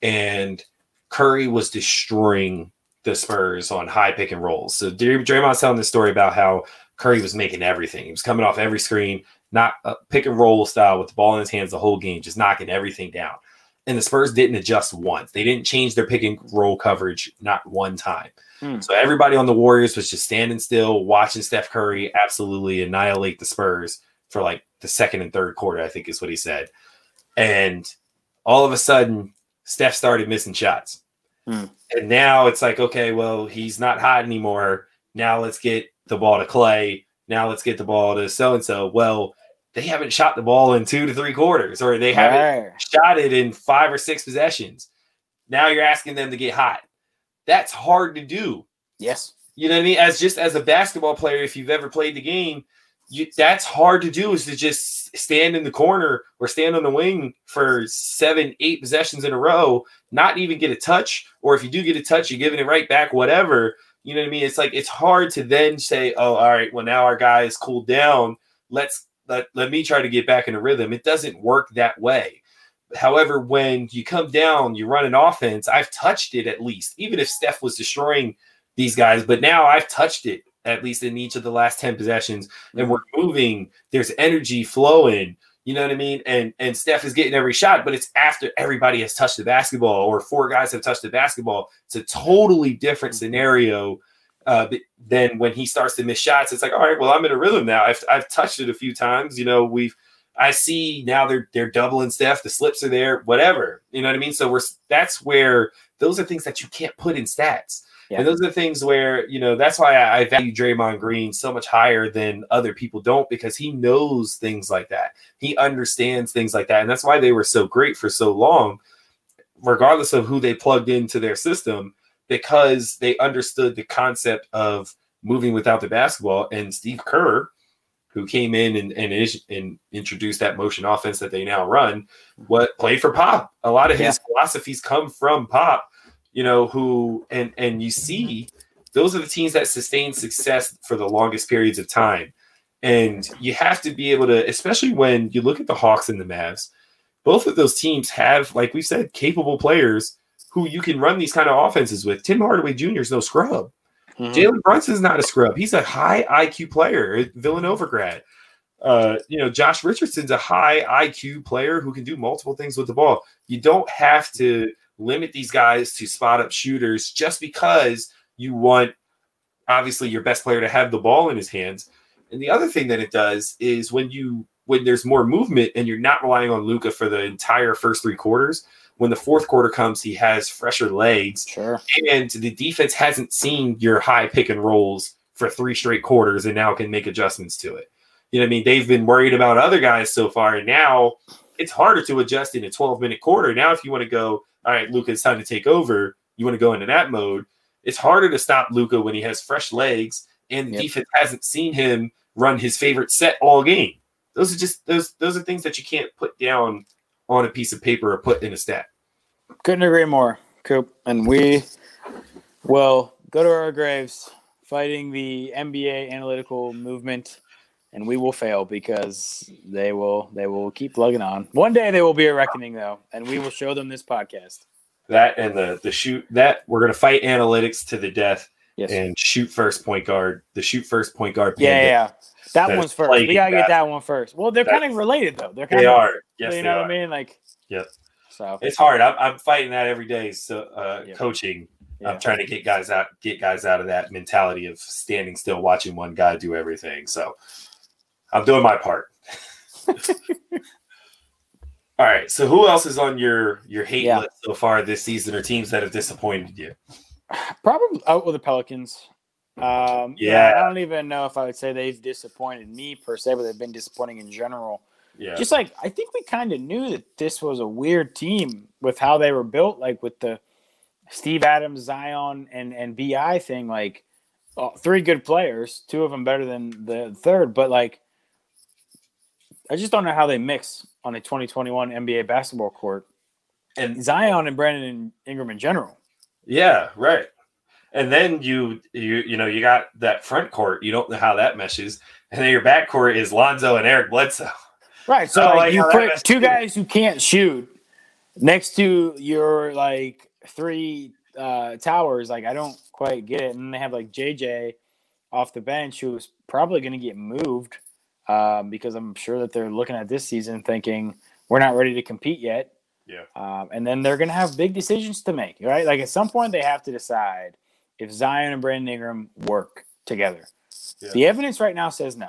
and Curry was destroying the Spurs on high pick and rolls. So Draymond's telling this story about how Curry was making everything. He was coming off every screen, not pick and roll style with the ball in his hands the whole game, just knocking everything down. and the Spurs didn't adjust once. They didn't change their pick and roll coverage not one time. Hmm. So everybody on the Warriors was just standing still, watching Steph Curry absolutely annihilate the Spurs for like the second and third quarter, I think is what he said. And all of a sudden, Steph started missing shots. Hmm. And now it's like, okay, well, he's not hot anymore. Now let's get the ball to Klay. Now let's get the ball to so and so. Well, they haven't shot the ball in two to three quarters, or they haven't right. shot it in five or six possessions. Now you're asking them to get hot. That's hard to do. Yes. You know what I mean? As just as a basketball player, if you've ever played the game, you, that's hard to do is to just stand in the corner or stand on the wing for seven, eight possessions in a row, not even get a touch. Or if you do get a touch, you're giving it right back, whatever. You know what I mean? It's like it's hard to then say, oh, all right, well, now our guy is cooled down. Let's let, let me try to get back in a rhythm. It doesn't work that way. However, when you come down, you run an offense. I've touched it at least, even if Steph was destroying these guys, but now I've touched it at least in each of the last 10 possessions, and we're moving. There's energy flowing. You know what I mean? And and Steph is getting every shot, but it's after everybody has touched the basketball or four guys have touched the basketball. It's a totally different scenario uh, than when he starts to miss shots. It's like, all right, well, I'm in a rhythm now. I've I've touched it a few times. You know, we've I see now they're they're doubling Steph. The slips are there, whatever. You know what I mean? So we're that's where those are things that you can't put in stats. Yeah. And those are the things where, you know, that's why I, I value Draymond Green so much higher than other people don't because he knows things like that. He understands things like that. And that's why they were so great for so long, regardless of who they plugged into their system, because they understood the concept of moving without the basketball. And Steve Kerr, who came in and, and, and introduced that motion offense that they now run, mm-hmm. what played for Pop. A lot of his yeah. philosophies come from Pop you know, who and and you see those are the teams that sustain success for the longest periods of time. And you have to be able to, especially when you look at the Hawks and the Mavs, both of those teams have, like we said, capable players who you can run these kind of offenses with. Tim Hardaway Jr. is no scrub. Mm-hmm. Jalen Brunson's not a scrub. He's a high IQ player, Villanova grad. Uh, you know, Josh Richardson's a high IQ player who can do multiple things with the ball. You don't have to limit these guys to spot up shooters just because you want obviously your best player to have the ball in his hands. And the other thing that it does is when you when there's more movement and you're not relying on Luka for the entire first three quarters, when the fourth quarter comes, he has fresher legs. Sure. And the defense hasn't seen your high pick and rolls for three straight quarters and now can make adjustments to it. You know what I mean? They've been worried about other guys so far, and now it's harder to adjust in a 12 minute quarter. Now, if you want to go all right, Luka, it's time to take over. You want to go into that mode. It's harder to stop Luka when he has fresh legs and the yep. defense hasn't seen him run his favorite set all game. Those are just those those are things that you can't put down on a piece of paper or put in a stat. Couldn't agree more, Coop. And we will go to our graves fighting the NBA analytical movement and we will fail because they will they will keep plugging on. One day they will be a reckoning though, and we will show them this podcast. That and the the shoot that we're gonna fight analytics to the death. Yes. And shoot first point guard. The shoot first point guard. Yeah, yeah. That, that one's first. We gotta get that one first. Well, they're kind of related though. They're kind they of, are. Yes, you know what I mean? Like. Yep. So it's hard. I'm, I'm fighting that every day. So uh, yep. coaching. Yeah. I'm trying to get guys out, get guys out of that mentality of standing still, watching one guy do everything. So I'm doing my part. <laughs> All right. So who else is on your your hate yeah. list so far this season, or teams that have disappointed you? Probably out with the Pelicans. Um, yeah. yeah. I don't even know if I would say they've disappointed me per se, but they've been disappointing in general. Yeah. Just like I think we kind of knew that this was a weird team with how they were built, like with the Steve Adams, Zion, and and Bi thing. Like oh, three good players, two of them better than the third, but like I just don't know how they mix on a 2021 NBA basketball court. And Zion and Brandon Ingram in general. Yeah, right. And then you you you know you got that front court. You don't know how that meshes, and then your back court is Lonzo and Eric Bledsoe. Right. So like you put two guys who can't shoot next to your like three uh, towers. Like I don't quite get it. And they have like JJ off the bench who's probably going to get moved um, because I'm sure that they're looking at this season thinking we're not ready to compete yet. Yeah. Um, and then they're going to have big decisions to make, right? Like at some point, they have to decide if Zion and Brandon Ingram work together. Yeah. The evidence right now says no.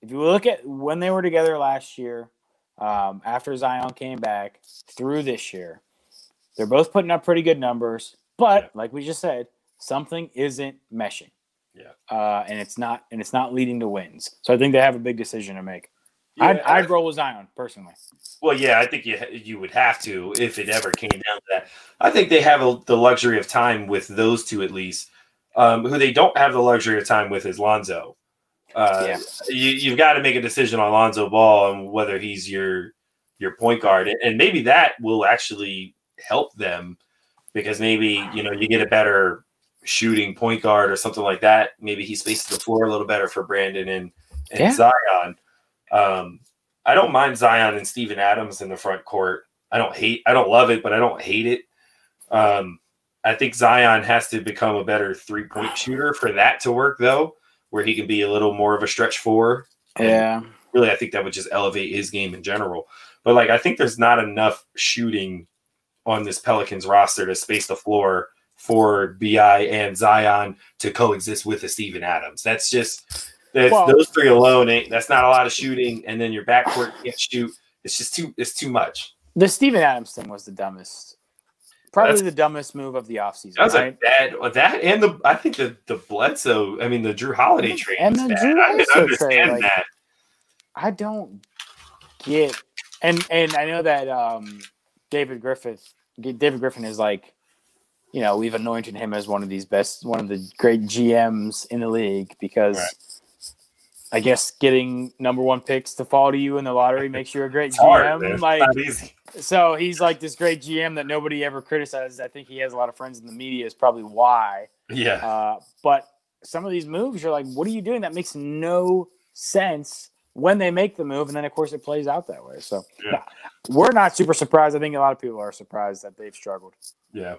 If you look at when they were together last year, um, after Zion came back through this year, they're both putting up pretty good numbers. But Yeah. like we just said, something isn't meshing. Yeah. Uh, and it's not and it's not leading to wins. So I think they have a big decision to make. I'd, I'd roll with Zion personally. Well, yeah, I think you you would have to if it ever came down to that. I think they have a, the luxury of time with those two at least. Um, who they don't have the luxury of time with is Lonzo. Uh, Yeah. you, you've got to make a decision on Lonzo Ball and whether he's your your point guard, and maybe that will actually help them because maybe you know you get a better shooting point guard or something like that. Maybe he spaces the floor a little better for Brandon and, and Yeah. Zion. Um, I don't mind Zion and Steven Adams in the front court. I don't hate, I don't love it, but I don't hate it. Um, I think Zion has to become a better three point shooter for that to work, though, where he can be a little more of a stretch four. Yeah. Really, I think that would just elevate his game in general. But like, I think there's not enough shooting on this Pelicans roster to space the floor for Bi and Zion to coexist with a Steven Adams. That's just that's Well- those three alone. Ain't that's not a lot of shooting, and then your backcourt can't shoot. It's just too. It's too much. The Steven Adams thing was the dumbest. Probably That's- the dumbest move of the offseason. That was right? a bad that and the I think the the Bledsoe. I mean the Jrue Holiday trade And the bad. Jrue I understand trade, like- that. I don't get and and I know that um David Griffith David Griffin is like you know we've anointed him as one of these best one of the great GMs in the league because Right. I guess getting number one picks to fall to you in the lottery makes you a great hard. GM It's like so he's like this great GM that nobody ever criticizes I think he has a lot of friends in the media is probably why Yeah, uh, but some of these moves, you're like, what are you doing? That makes no sense when they make the move, and then of course it plays out that way. So Yeah. nah, we're not super surprised. I think a lot of people are surprised that they've struggled. yeah.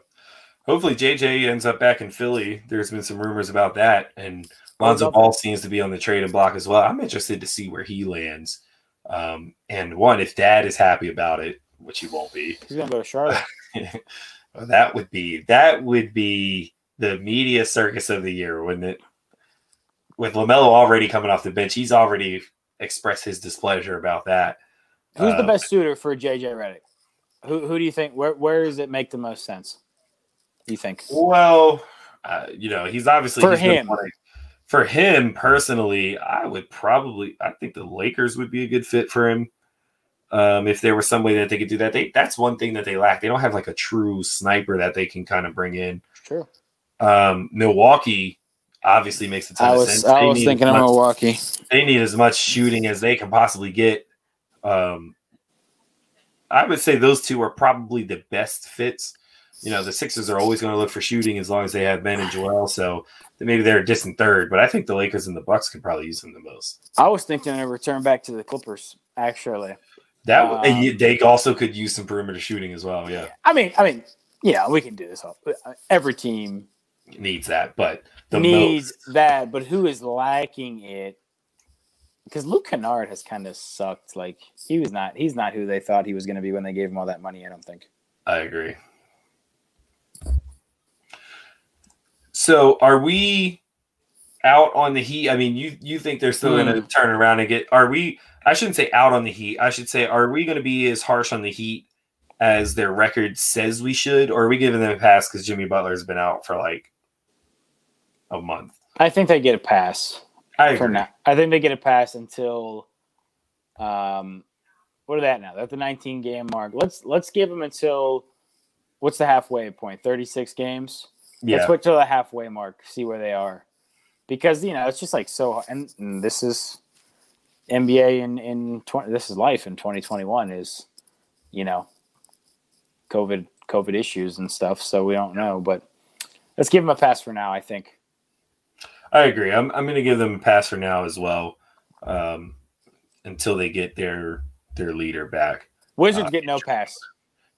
Hopefully JJ ends up back in Philly. There's been some rumors about that, and Lonzo Ball seems to be on the trade and block as well. I'm interested to see where he lands. Um, and one, if Dad is happy about it, which he won't be, He's gonna go to Charlotte. <laughs> that would be that would be the media circus of the year, wouldn't it? With LaMelo already coming off the bench, he's already expressed his displeasure about that. Who's the Uh, best suitor for JJ Redick? Who who do you think? Where where does it make the most sense? You think? Well, uh, you know, he's obviously For he's him. For him personally, I would probably. I think the Lakers would be a good fit for him. Um, if there was some way that they could do that, they that's one thing that they lack. They don't have like a true sniper that they can kind of bring in. True. Um, Milwaukee obviously makes a ton I of was sense. I They was thinking as of Milwaukee. they need as much shooting as they can possibly get. Um, I would say those two are probably the best fits. You know, the Sixers are always going to look for shooting as long as they have Ben and Joel, so maybe they're a distant third. But I think the Lakers and the Bucks could probably use them the most. I was thinking of return back to the Clippers. Actually, That Um, they also could use some perimeter shooting as well. Yeah, I mean, I mean, yeah, we can do this. all- Every team needs that, but the needs most, that, but who is lacking it? Because Luke Kennard has kind of sucked. Like he was not, he's not who they thought he was going to be when they gave him all that money. I don't think. I agree. So are we out on the Heat? I mean, you you think they're still going to turn around and get? Are we? I shouldn't say out on the Heat. I should say, are we going to be as harsh on the Heat as their record says we should, or are we giving them a pass because Jimmy Butler's been out for like a month? I think they get a pass I for now. I think they get a pass until, um, what are they now? They're the 19 game mark. Let's let's give them until what's the halfway point? 36 games. Yeah, Let's wait till the halfway mark, see where they are, because you know it's just like so. And, and this is NBA in in 20, this is life in 2021 is, you know, COVID COVID issues and stuff. So we don't know, but let's give them a pass for now. I think. I agree. I'm I'm going to give them a pass for now as well, um, until they get their their leader back. Wizards Uh, get no pass.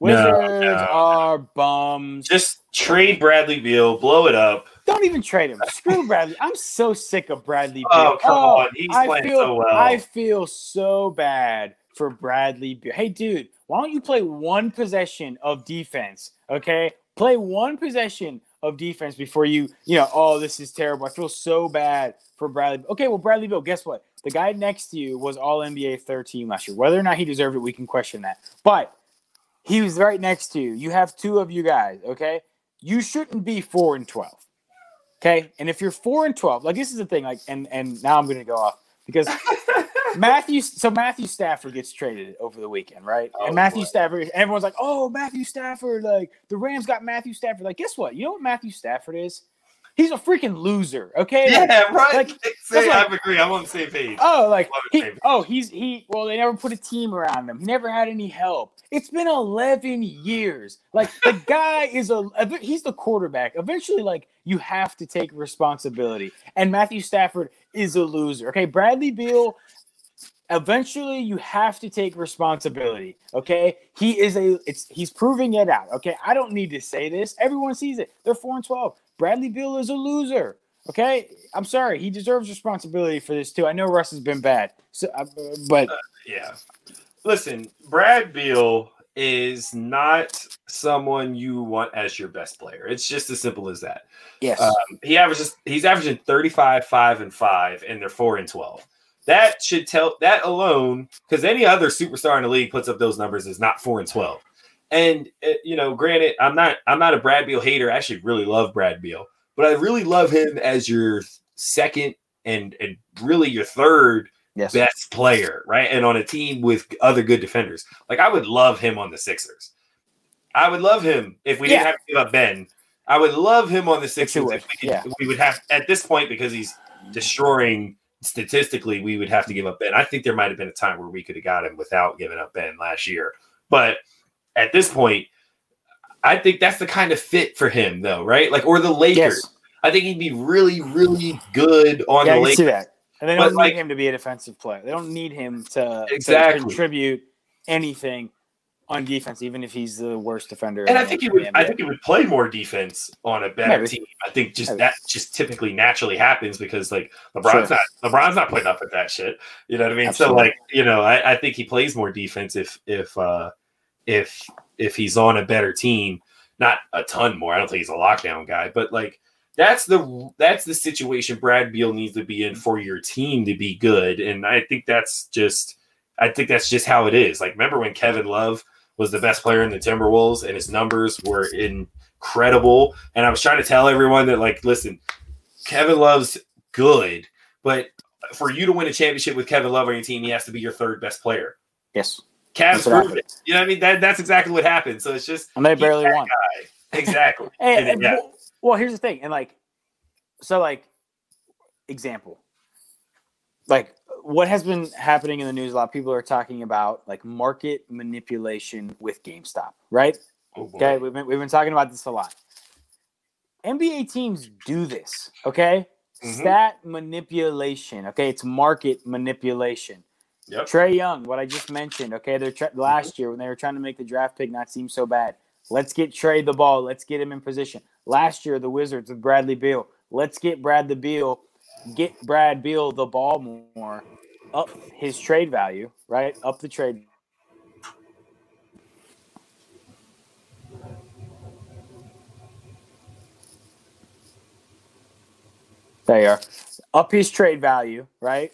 No, Wizards no. are bums. Just trade Bradley Beal, blow it up. Don't even trade him. Screw Bradley. I'm so sick of Bradley. Oh, Beal. Oh, come on. He's I playing feel, so well. I feel so bad for Bradley Beal. Hey, dude, why don't you play one possession of defense? Okay, play one possession of defense before you, you know, oh, this is terrible. I feel so bad for Bradley. Okay, well, Bradley Beal, guess what? The guy next to you was All NBA third team last year. Whether or not he deserved it, we can question that. But he was right next to you. You have two of you guys. Okay, you shouldn't be four and twelve. Okay, and if you're four and twelve, like this is the thing, like, and and now I'm going to go off because <laughs> Matthew. So Matthew Stafford gets traded over the weekend, right? Oh, and Matthew boy. Stafford, everyone's like, "Oh, Matthew Stafford!" Like the Rams got Matthew Stafford. Like, guess what? You know what Matthew Stafford is? He's a freaking loser. Okay. Like, Yeah, right. like, Say, that's I agree. I'm on the same page. Oh, like he, oh, he's he. Well, they never put a team around him. He never had any help. It's been eleven years. Like the <laughs> guy is a. He's the quarterback. Eventually, like you have to take responsibility. And Matthew Stafford is a loser. Okay, Bradley Beal. Eventually, you have to take responsibility. Okay, he is a. It's he's proving it out. Okay, I don't need to say this. Everyone sees it. They're four and twelve. Bradley Beal is a loser. Okay, I'm sorry. He deserves responsibility for this too. I know Russ has been bad, so uh, but Yeah. Listen, Brad Beal is not someone you want as your best player. It's just as simple as that. yes, Um, he averages he's averaging 35, 5, and 5, and they're 4 and 12. That should tell that alone, because any other superstar in the league puts up those numbers is not 4 and 12. And uh, you know, granted, I'm not I'm not a Brad Beal hater. I actually really love Brad Beal, but I really love him as your second and and really your third yes, best player, right? And on a team with other good defenders. Like I would love him on the Sixers. I would love him if we didn't have to give up Ben. I would love him on the Sixers if we, could, yeah. we would have at this point because he's destroying statistically, we would have to give up Ben. I think there might have been a time where we could have got him without giving up Ben last year. But at this point, I think that's the kind of fit for him, though, right? Like, or the Lakers. yes, I think he'd be really, really good on yeah, the Lakers. see that. And they don't need like- him to be a defensive player. They don't need him to, to Exactly. contribute anything on defense, even if he's the worst defender. And I think he would. I think he would play more defense on a better Maybe. team. I think just Maybe. that just typically naturally happens because like LeBron's Sure. not LeBron's not putting up with that shit. You know what I mean? Absolutely. So like you know, I, I think he plays more defense if if uh if if he's on a better team. Not a ton more. I don't think he's a lockdown guy, but like that's the that's the situation Brad Beal needs to be in for your team to be good. And I think that's just I think that's just how it is. Like remember when Kevin Love was the best player in the Timberwolves and his numbers were incredible. And I was trying to tell everyone that, like, listen, Kevin Love's good, but for you to win a championship with Kevin Love on your team, he has to be your third best player. yes, Cavs proved it. You know what I mean? That, that's exactly what happened. So it's just and they barely won. guy. Exactly. <laughs> And, And, yeah. well, here's the thing, and like, so like, example, like what has been happening in the news? A lot of people are talking about like market manipulation with GameStop, right? Oh. Okay, we've been we've been talking about this a lot. NBA teams do this, okay? Mhm. Stat manipulation, okay? It's market manipulation. Yep. Trae Young, what I just mentioned, okay? They're tr- mm-hmm. last year when they were trying to make the draft pick not seem so bad. Let's get Trey the ball. Let's get him in position. Last year, the Wizards with Bradley Beal. Let's get Brad the Beal, get Brad Beal the ball more, up his trade value, right? Up the trade. There you are. Up his trade value, right?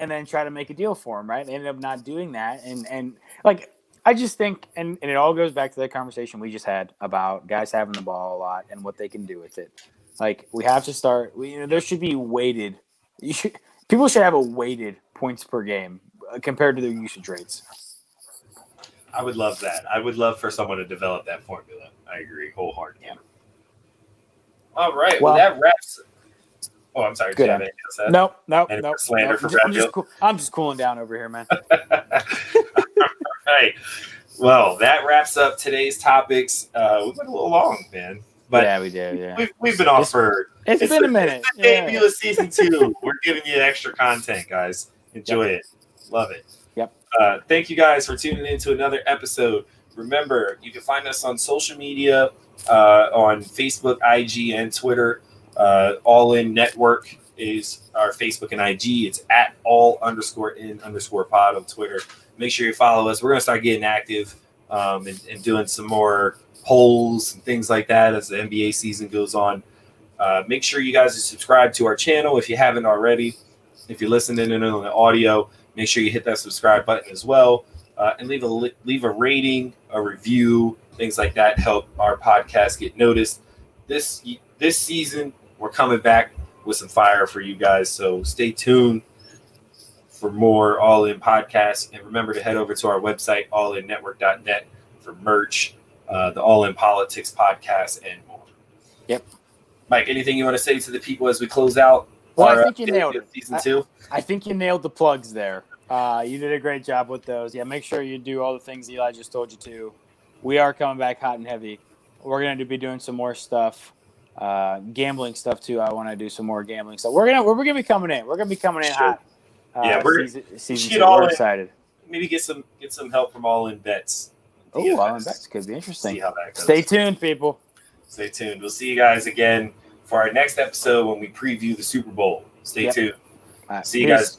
And then try to make a deal for him, right? They ended up not doing that. And and like I just think and, and it all goes back to the conversation we just had about guys having the ball a lot and what they can do with it. Like we have to start we, you know, there should be weighted you should people should have a weighted points per game uh, compared to their usage rates. I would love that. I would love for someone to develop that formula. I agree wholeheartedly. Yeah. All right. Well, Well- that wraps. Oh, I'm sorry. Good Did you have anything else? Nope, nope, nope. slander nope. for I'm just- I'm just, cool, I'm just cooling down over here, man. <laughs> right. Well, that wraps up today's topics. Uh, we went a little long, man, but yeah, we did. Yeah, we've, we've been off for it's it's been the- a minute. it's the Yeah. debut of season <laughs> two. We're giving you extra content, guys. Enjoy it. Love it. Yep. Uh, thank you guys for tuning in to another episode. Remember, you can find us on social media uh, on Facebook, IG, and Twitter. Uh, All In Network is our Facebook and IG. It's at all underscore in underscore pod on Twitter. Make sure you follow us. We're gonna start getting active um, and, and doing some more polls and things like that as the NBA season goes on. Uh, make sure you guys are subscribed to our channel if you haven't already. If you're listening in on the audio, make sure you hit that subscribe button as well, uh, and leave a leave a rating, a review, things like that help our podcast get noticed. This this season, we're coming back with some fire for you guys, so stay tuned for more All In podcasts, and remember to head over to our website allinnetwork.net for merch, uh, the All In Politics podcast, and more. Yep. Mike, anything you want to say to the people as we close out? Well, I think you update nailed it. Season two. I think you nailed the plugs there. Uh, you did a great job with those. Yeah, make sure you do all the things Eli just told you to. We are coming back hot and heavy. We're going to be doing some more stuff, uh, gambling stuff too. I want to do some more gambling stuff. We're gonna we're gonna be coming in. We're gonna be coming in Sure. hot. Uh, Yeah, we're- season, season two. all We're in. excited. Maybe get some get some help from All In Bets. Oh, DFS. well, that could be interesting. how that goes. Stay tuned, people. Stay tuned. We'll see you guys again for our next episode when we preview the Super Bowl. Stay Yep. tuned. All right, See you peace. guys.